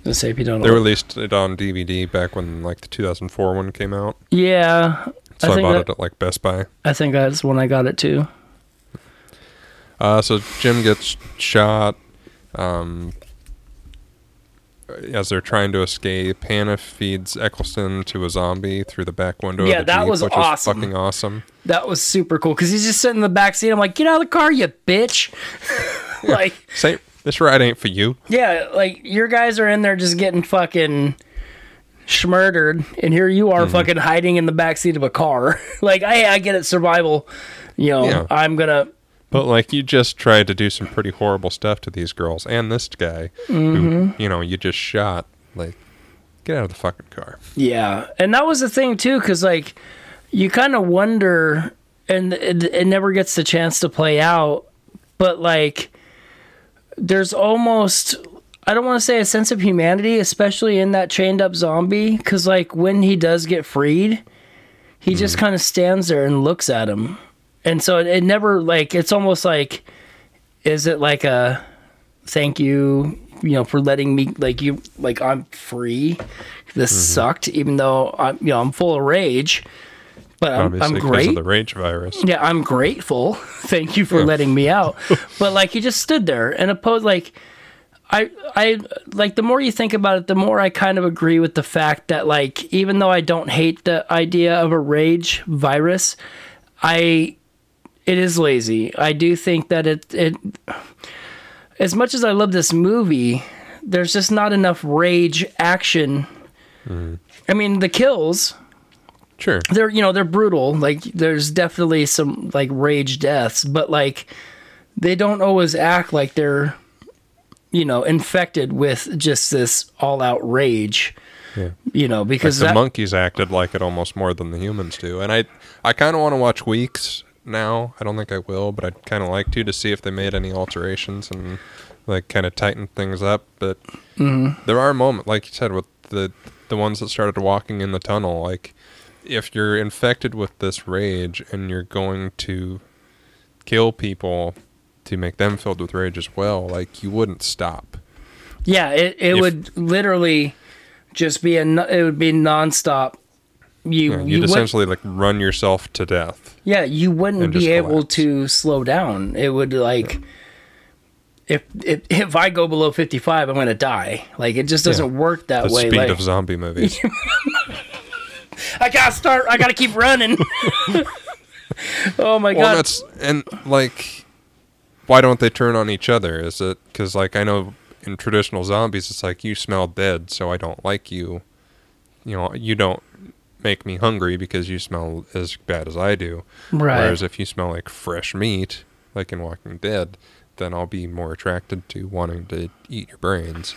Let's say if you don't. They know. released it on DVD back when like the 2004 one came out, yeah, so I I, bought that, it at like Best Buy. I think that's when I got it too. Uh, so Jim gets shot. Um, as they're trying to escape, Hannah feeds Eccleston to a zombie through the back window. Yeah, of the that Jeep, was which awesome. fucking awesome. That was super cool because he's just sitting in the back seat. I'm like, get out of the car, you bitch! (laughs) like, Say this ride ain't for you. yeah, like your guys are in there just getting fucking schmurdered, and here you Mm-hmm. are fucking hiding in the back seat of a car. (laughs) like, I I get it, survival. You know, Yeah. I'm gonna. But like you just tried to do some pretty horrible stuff to these girls and this guy, Mm-hmm. who you know you just shot. Like, get out of the fucking car. Yeah, and that was the thing too, because like you kind of wonder, and it, it never gets the chance to play out. But like, there's almost I don't want to say a sense of humanity, especially in that chained up zombie, because like when he does get freed, he just kind of stands there and looks at him, and so it, it never like it's almost like, is it like a thank you you know for letting me like you like i'm free. This mm-hmm. sucked even though i'm you know i'm full of rage but i'm, Obviously, I'm because great. of the rage virus. yeah i'm grateful. (laughs) Thank you for letting me out. (laughs) But like he just stood there and opposed like i i like the more you think about it the more i kind of agree with the fact that like even though i don't hate the idea of a rage virus i it is lazy i do think that it it as much as I love this movie, there's just not enough rage action. Mm-hmm. I mean, the kills, Sure. they're, you know, they're brutal. Like, there's definitely some, like, rage deaths, but, like, they don't always act like they're, you know, infected with just this all out rage, Yeah. you know, Like because the that, monkeys acted like it almost more than the humans do, and I I kind of want to watch Weeks now. I don't think I will, but I'd kind of like to to see if they made any alterations and like kind of tighten things up. But Mm-hmm. there are moments, like you said, with the the ones that started walking in the tunnel. Like if you're infected with this rage and you're going to kill people to make them filled with rage as well, like you wouldn't stop. yeah, it, it If- would literally just be a, it would be nonstop. You, Yeah, you you'd would, essentially like run yourself to death. Yeah, you wouldn't be able collapse. to slow down. It would like if if if I go below 55, I'm going to die. Like it just doesn't work that The way. speed Like of zombie movies. (laughs) I got to start I got to keep running. (laughs) oh my Well, god. that's and like, why don't they turn on each other? Is it because like I know in traditional zombies, it's like you smell dead, so I don't like you. You know, you don't make me hungry because you smell as bad as I do. Right. Whereas if you smell like fresh meat, like in Walking Dead, then I'll be more attracted to wanting to eat your brains.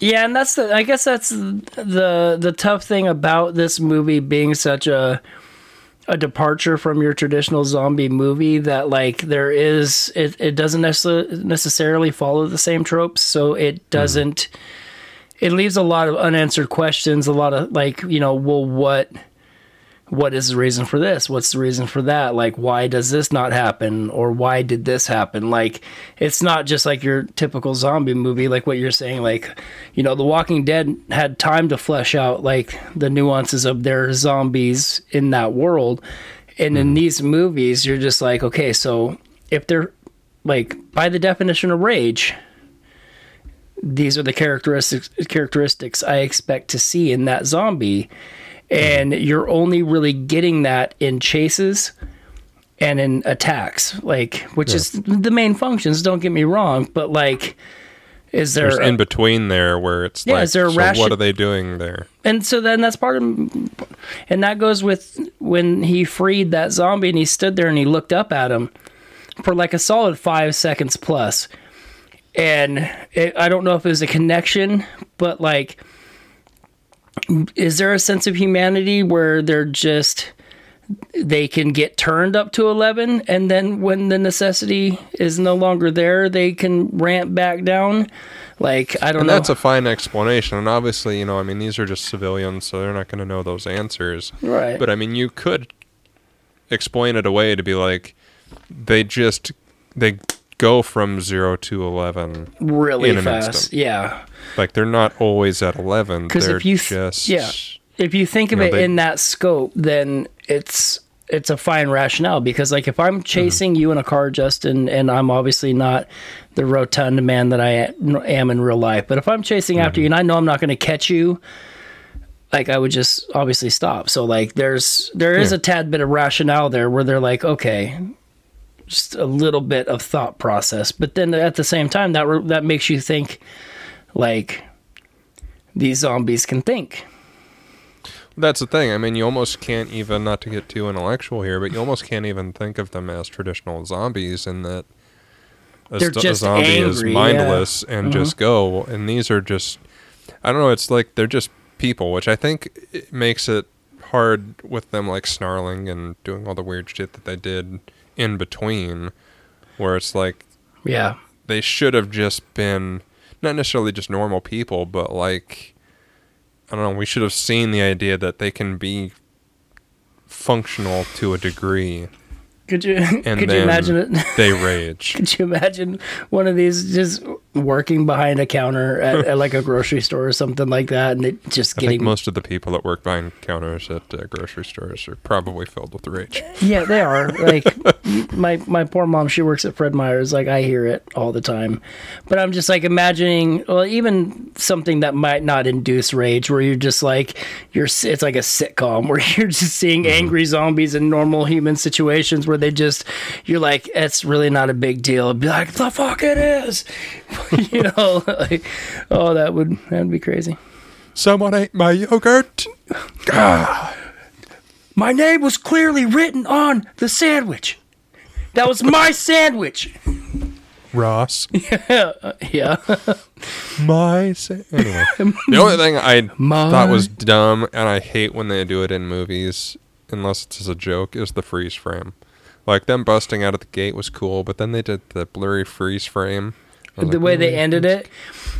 Yeah, and that's the I guess that's the the tough thing about this movie being such a a departure from your traditional zombie movie that like there is it, it doesn't necessarily necessarily follow the same tropes so it hmm. doesn't it leaves a lot of unanswered questions a lot of like you know well what what is the reason for this? What's the reason for that? Like why does this not happen? Or why did this happen? Like it's not just like your typical zombie movie like what you're saying like you know the walking dead had time to flesh out like the nuances of their zombies in that world. And in mm-hmm. these movies you're just like okay so if they're like by the definition of rage these are the characteristics characteristics I expect to see in that zombie. And you're only really getting that in chases and in attacks like which is the main functions don't get me wrong but like is there There's in between there where it's Yeah, like, is there a so ration- what are they doing there? and so then that's part of and that goes with when he freed that zombie and he stood there and he looked up at him for like a solid five seconds plus and it, i don't know if it was a connection but like is there a sense of humanity where they're just they can get turned up to 11 and then when the necessity is no longer there they can ramp back down like i don't And know that's a fine explanation. And obviously, you know, I mean, these are just civilians, so they're not going to know those answers. right But I mean, you could explain it away to be like, they just they go from zero to eleven. really fast instant. yeah Like they're not always at eleven. 'Cause They're if you th- just yeah. if you think of You know, it they- in that scope, then it's it's a fine rationale because like if I'm mm-hmm. chasing you in a car, Justin, and I'm obviously not the rotund man that I am in real life, but if I'm chasing after mm-hmm. you and I know I'm not going to catch you, like I would just obviously stop. So like there's there is Yeah. a tad bit of rationale there where they're like, okay, just a little bit of thought process, but then at the same time that that makes you think like these zombies can think. That's the thing. I mean, you almost can't even, not to get too intellectual here, but you almost can't even think of them as traditional zombies in that a, They're st- a just zombie is angry, yeah. Mm-hmm. mindless and just go. And these are just, I don't know, it's like they're just people, which I think it makes it hard with them like snarling and doing all the weird shit that they did in between, where it's like Yeah. they should have just been not necessarily just normal people, but like I don't know, we should have seen the idea that they can be functional to a degree Could you (laughs) and could you imagine it? they (laughs) rage. Could you imagine one of these just working behind a counter at, at like a grocery store or something like that, and it just I think getting most of the people that work behind counters at uh, grocery stores are probably filled with rage. yeah, they are like (laughs) my my poor mom. She works at Fred Meyer's. Like I hear it all the time, but I'm just like imagining. Well, even something that might not induce rage, where you're just like you're. It's like a sitcom (laughs) where you're just seeing angry zombies in normal human situations where they just you're like it's really not a big deal. It'd be like the fuck it is, (laughs) you know. Like, oh, that would that'd be crazy. Someone ate my yogurt. Ah. My name was clearly written on the sandwich. That was my sandwich. Ross. (laughs) Yeah. Yeah. My sa- anyway. (laughs) The only thing I My- thought was dumb, and I hate when they do it in movies, unless it's as a joke, is the freeze frame. Like them busting out of the gate was cool, but then they did the blurry freeze frame. I the like, way they ended it.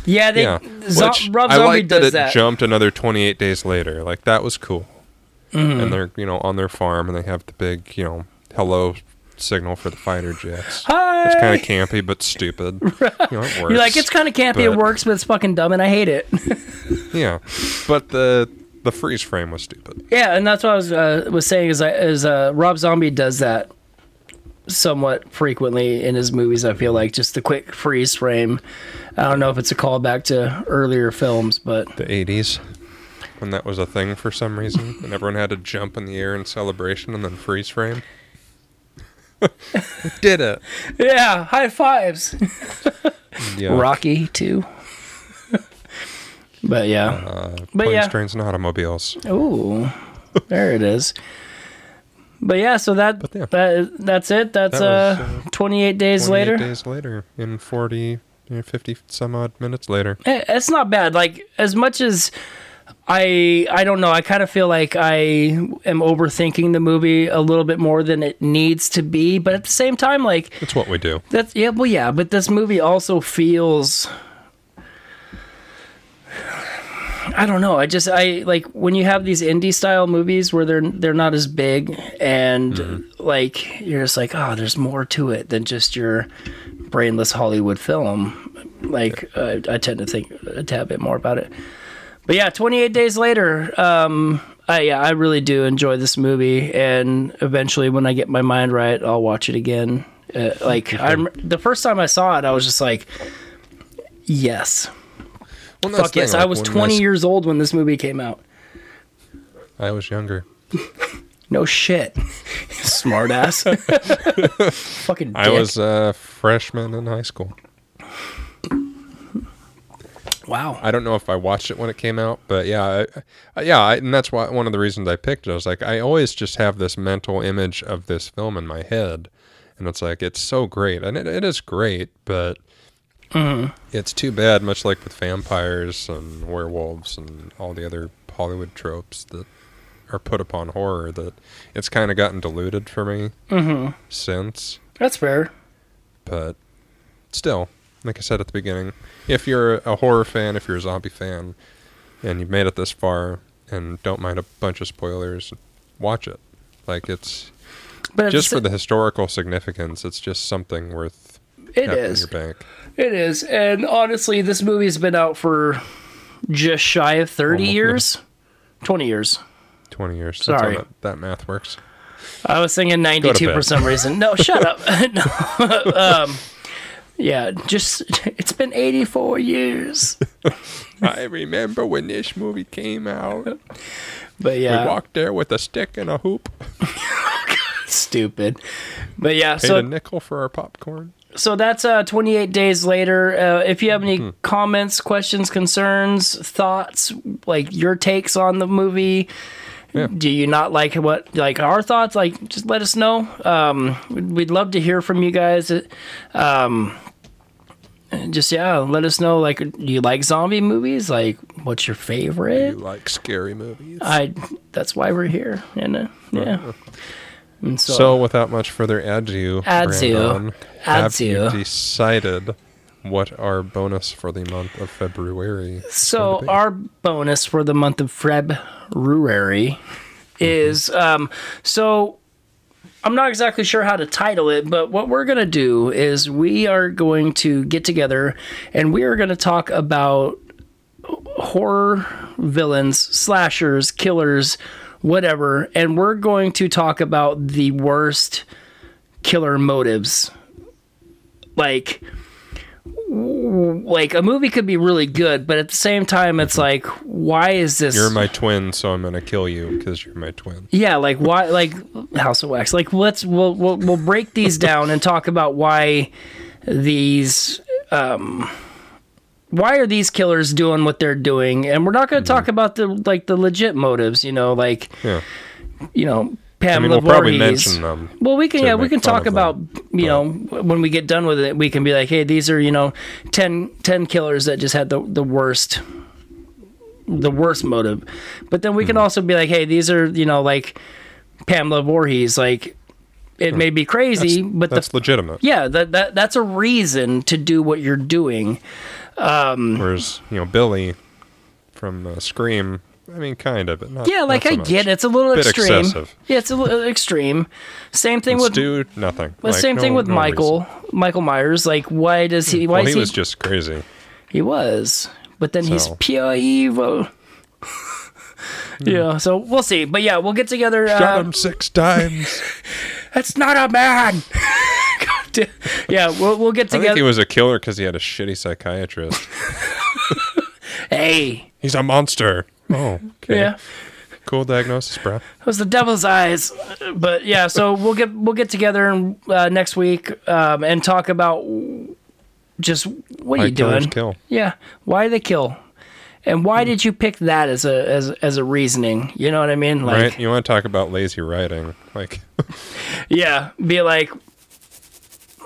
Yeah, they Yeah, Zo- which Rob I Zombie like that does it that. jumped another 28 days later. Like that was cool. Mm-hmm. And they're you know on their farm, and they have the big you know hello signal for the fighter jets. Hi. It's kind of campy but stupid. (laughs) You know, it works. You're like it's kind of campy. It works, but it's fucking dumb, and I hate it. (laughs) Yeah, but the the freeze frame was stupid. yeah, and that's what I was uh, was saying is I- is uh, Rob Zombie does that somewhat frequently in his movies. I feel like just the quick freeze frame. I don't know if it's a callback to earlier films, but The 80s, when that was a thing for some reason, and everyone had to jump in the air in celebration and then freeze frame. (laughs) did it. yeah, high fives. (laughs) Yeah. Rocky too. but yeah. Uh, But planes, yeah. trains, and automobiles. Ooh, there it is. But yeah, so that But yeah. that that's it. That's That was, uh, uh, 28 days 28 later. days later, in 40, you know, 50 some odd minutes later. Eh, It's not bad. Like as much as I I don't know. I kind of feel like I am overthinking the movie a little bit more than it needs to be, but at the same time, like It's what we do. that's yeah, well, yeah. But this movie also feels. I don't know. I just I like when you have these indie style movies where they're they're not as big and like you're just like oh there's more to it than just your brainless Hollywood film. Like uh, I tend to think a tad bit more about it. But yeah, 28 days later, um, I yeah I really do enjoy this movie, and eventually when I get my mind right, I'll watch it again. Uh, like I rem- the first time I saw it, I was just like, yes, Well, fuck yes. thing, I was 20 this- years old when this movie came out. I was younger. (laughs) No shit, (laughs) smart ass. (laughs) Fucking. Dick. I was a freshman in high school. wow. I don't know if I watched it when it came out, but yeah, I, I, yeah, I, and that's why one of the reasons I picked it. I was like, I always just have this mental image of this film in my head, and it's like it's so great, and it, it is great, but Mm-hmm. it's too bad. Much like with vampires and werewolves and all the other Hollywood tropes that are put upon horror, that it's kind of gotten diluted for me mm-hmm. since. That's fair. But still, like I said at the beginning, if you're a horror fan, if you're a zombie fan, and you've made it this far and don't mind a bunch of spoilers, watch it. Like it's But just it's, for the historical significance, it's just something worth it is. It is. And honestly, this movie's been out for just shy of 30 Almost, years. 20 years. Twenty years. That's how Sorry. that, that math works. I was thinking 92 bed. for some reason. No, shut up. (laughs) (laughs) no. um, yeah, just it's been 84 years. (laughs) I remember when this movie came out. But yeah. We walked there with a stick and a hoop. stupid. But yeah, Paid so a nickel for our popcorn. So that's uh 28 days later. Uh, if you have any Hmm. comments, questions, concerns, thoughts, like your takes on the movie, Yeah. do you not like what like our thoughts? Like just let us know. Um, we'd we'd love to hear from you guys. Um, just yeah, let us know. Like, do you like zombie movies? Like, what's your favorite? You like scary movies? I. That's why we're here. And uh, yeah. (laughs) And so, So, without much further ado, Ado. Brandon, have you decided what our bonus for the month of February? is So going to be? our bonus for the month of February is um so I'm not exactly sure how to title it, but what we're going to do is we are going to get together and we are going to talk about horror villains, slashers, killers, whatever, and we're going to talk about the worst killer motives. Like like a movie could be really good, but at the same time, it's like, why is this? You're my twin, so I'm gonna kill you because you're my twin. yeah, like why? Like House of Wax. Like let's we'll we'll, we'll break these down and talk about why these um why are these killers doing what they're doing, and we're not going to talk about the like the legit motives. You know, like Yeah, you know. I mean Pamela we'll probably mention them. Well, we can yeah, we can talk about them, you know when we get done with it, we can be like, hey, these are you know 10, 10 killers that just had the the worst the worst motive. But then we Hmm. can also be like, hey, these are you know like Pamela Voorhees. Like it may be crazy, but the That's legitimate. yeah, that, that that's a reason to do what you're doing. Whereas you know Billy from uh, Scream, I mean, kind of, but not. Yeah, like not so I much. get it. It's a little Bit extreme. excessive. Yeah, it's a little extreme. Same thing with Stu, nothing. the Like, same thing no- with no Michael. reason. Michael Myers. Like, why does he? Why Well, is he he? was just crazy. He was, but then he's So. pure evil. yeah, so we'll see. But yeah, we'll get together. Shot Uh, him six times. (laughs) That's not a man. (laughs) (laughs) Yeah, we'll we'll get I think together. he was a killer because he had a shitty psychiatrist. (laughs) hey, He's a monster. Oh, okay. yeah, Cool diagnosis, bro. it was the devil's eyes. But yeah, so we'll get we'll get together uh, next week um, and talk about just what are you doing? kill. Yeah, why they kill, and why did you pick that as a as as a reasoning? You know what I mean? Like, right? You want to talk about lazy writing? Like, (laughs) yeah, be like,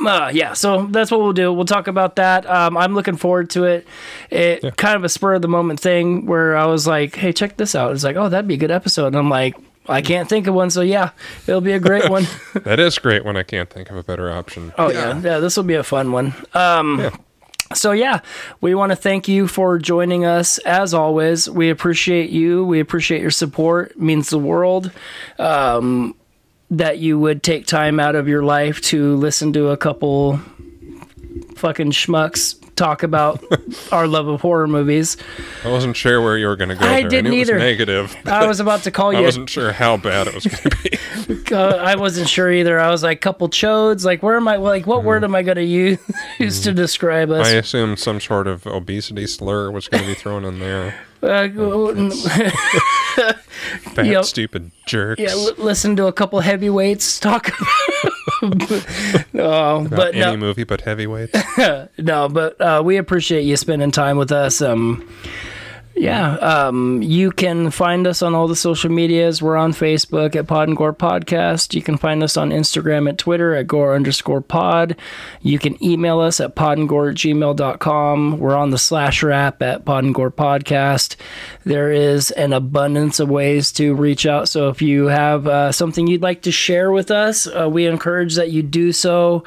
uh, yeah, so that's what we'll do. We'll talk about that. Um, I'm looking forward to it. It kind of a spur of the moment thing where I was like, "Hey, check this out." It's like, "Oh, that'd be a good episode," and I'm like, "I can't think of one." So yeah, it'll be a great one. (laughs) That is great when I can't think of a better option. Oh yeah, yeah, this will be a fun one. Um, Yeah. So yeah, we want to thank you for joining us. As always, we appreciate you. We appreciate your support. It means the world. Um, that you would take time out of your life to listen to a couple fucking schmucks talk about (laughs) our love of horror movies. I wasn't sure where you were going to go. I there. didn't either. Negative. I was about to call (laughs) you. I wasn't sure how bad it was going to be. (laughs) uh, I wasn't sure either. I was like, couple chodes. Like, where am I? Like, what word am I going to use use to describe us? I assumed some sort of obesity slur was going to be thrown in there. Uh, Fat, stupid jerks. yeah, l- listen to a couple heavyweights talk. (laughs) oh, About but any no, movie but heavyweights. (laughs) no, but uh, we appreciate you spending time with us. Um, yeah, um, you can find us on all the social medias. We're on Facebook at Pod and Gore Podcast. You can find us on Instagram at Twitter at Gore underscore pod. You can email us at podandgore at gmail.com. We're on the Slasher app at Pod and Gore Podcast. There is an abundance of ways to reach out. So if you have uh, something you'd like to share with us, uh, we encourage that you do so.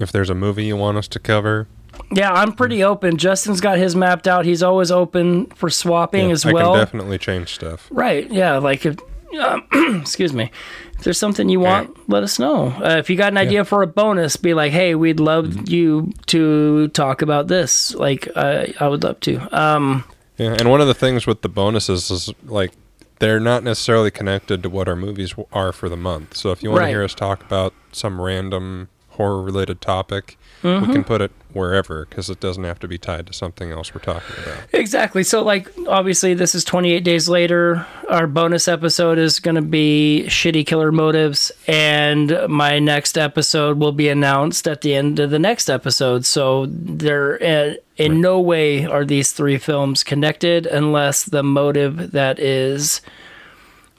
if there's a movie you want us to cover, Yeah, I'm pretty open. Justin's got his mapped out. He's always open for swapping yeah, as I well. can definitely change stuff. right. Yeah. Like, if, um, (clears throat) excuse me. If there's something you want, let us know. Uh, if you got an idea for a bonus, be like, hey, we'd love Mm-hmm. you to talk about this. Like, I I would love to. Um, Yeah, and one of the things with the bonuses is like they're not necessarily connected to what our movies are for the month. So if you want Right. to hear us talk about some random horror related topic, Mm-hmm. we can put it wherever because it doesn't have to be tied to something else we're talking about. Exactly. So, like, obviously, this is 28 days later. Our bonus episode is going to be Shitty Killer Motives, and my next episode will be announced at the end of the next episode. So, there, uh, in no way are these three films connected unless the motive that is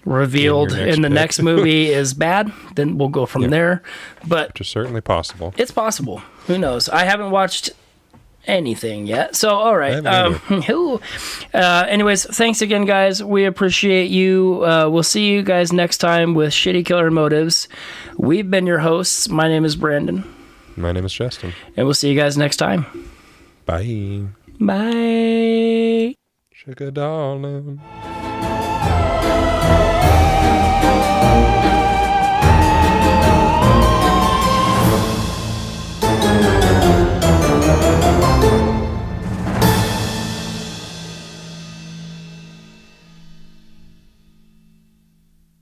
revealed In in the pick. next movie (laughs) is bad. Then we'll go from there. But Which is certainly possible. it's possible. Who knows? I haven't watched anything yet. So, all right. Um, (laughs) who? Uh, anyways, thanks again, guys. We appreciate you. Uh, we'll see you guys next time with Shitty Killer Motives. We've been your hosts. My name is Brandon, My name is Justin. and we'll see you guys next time. Bye. Bye. Sugar darling.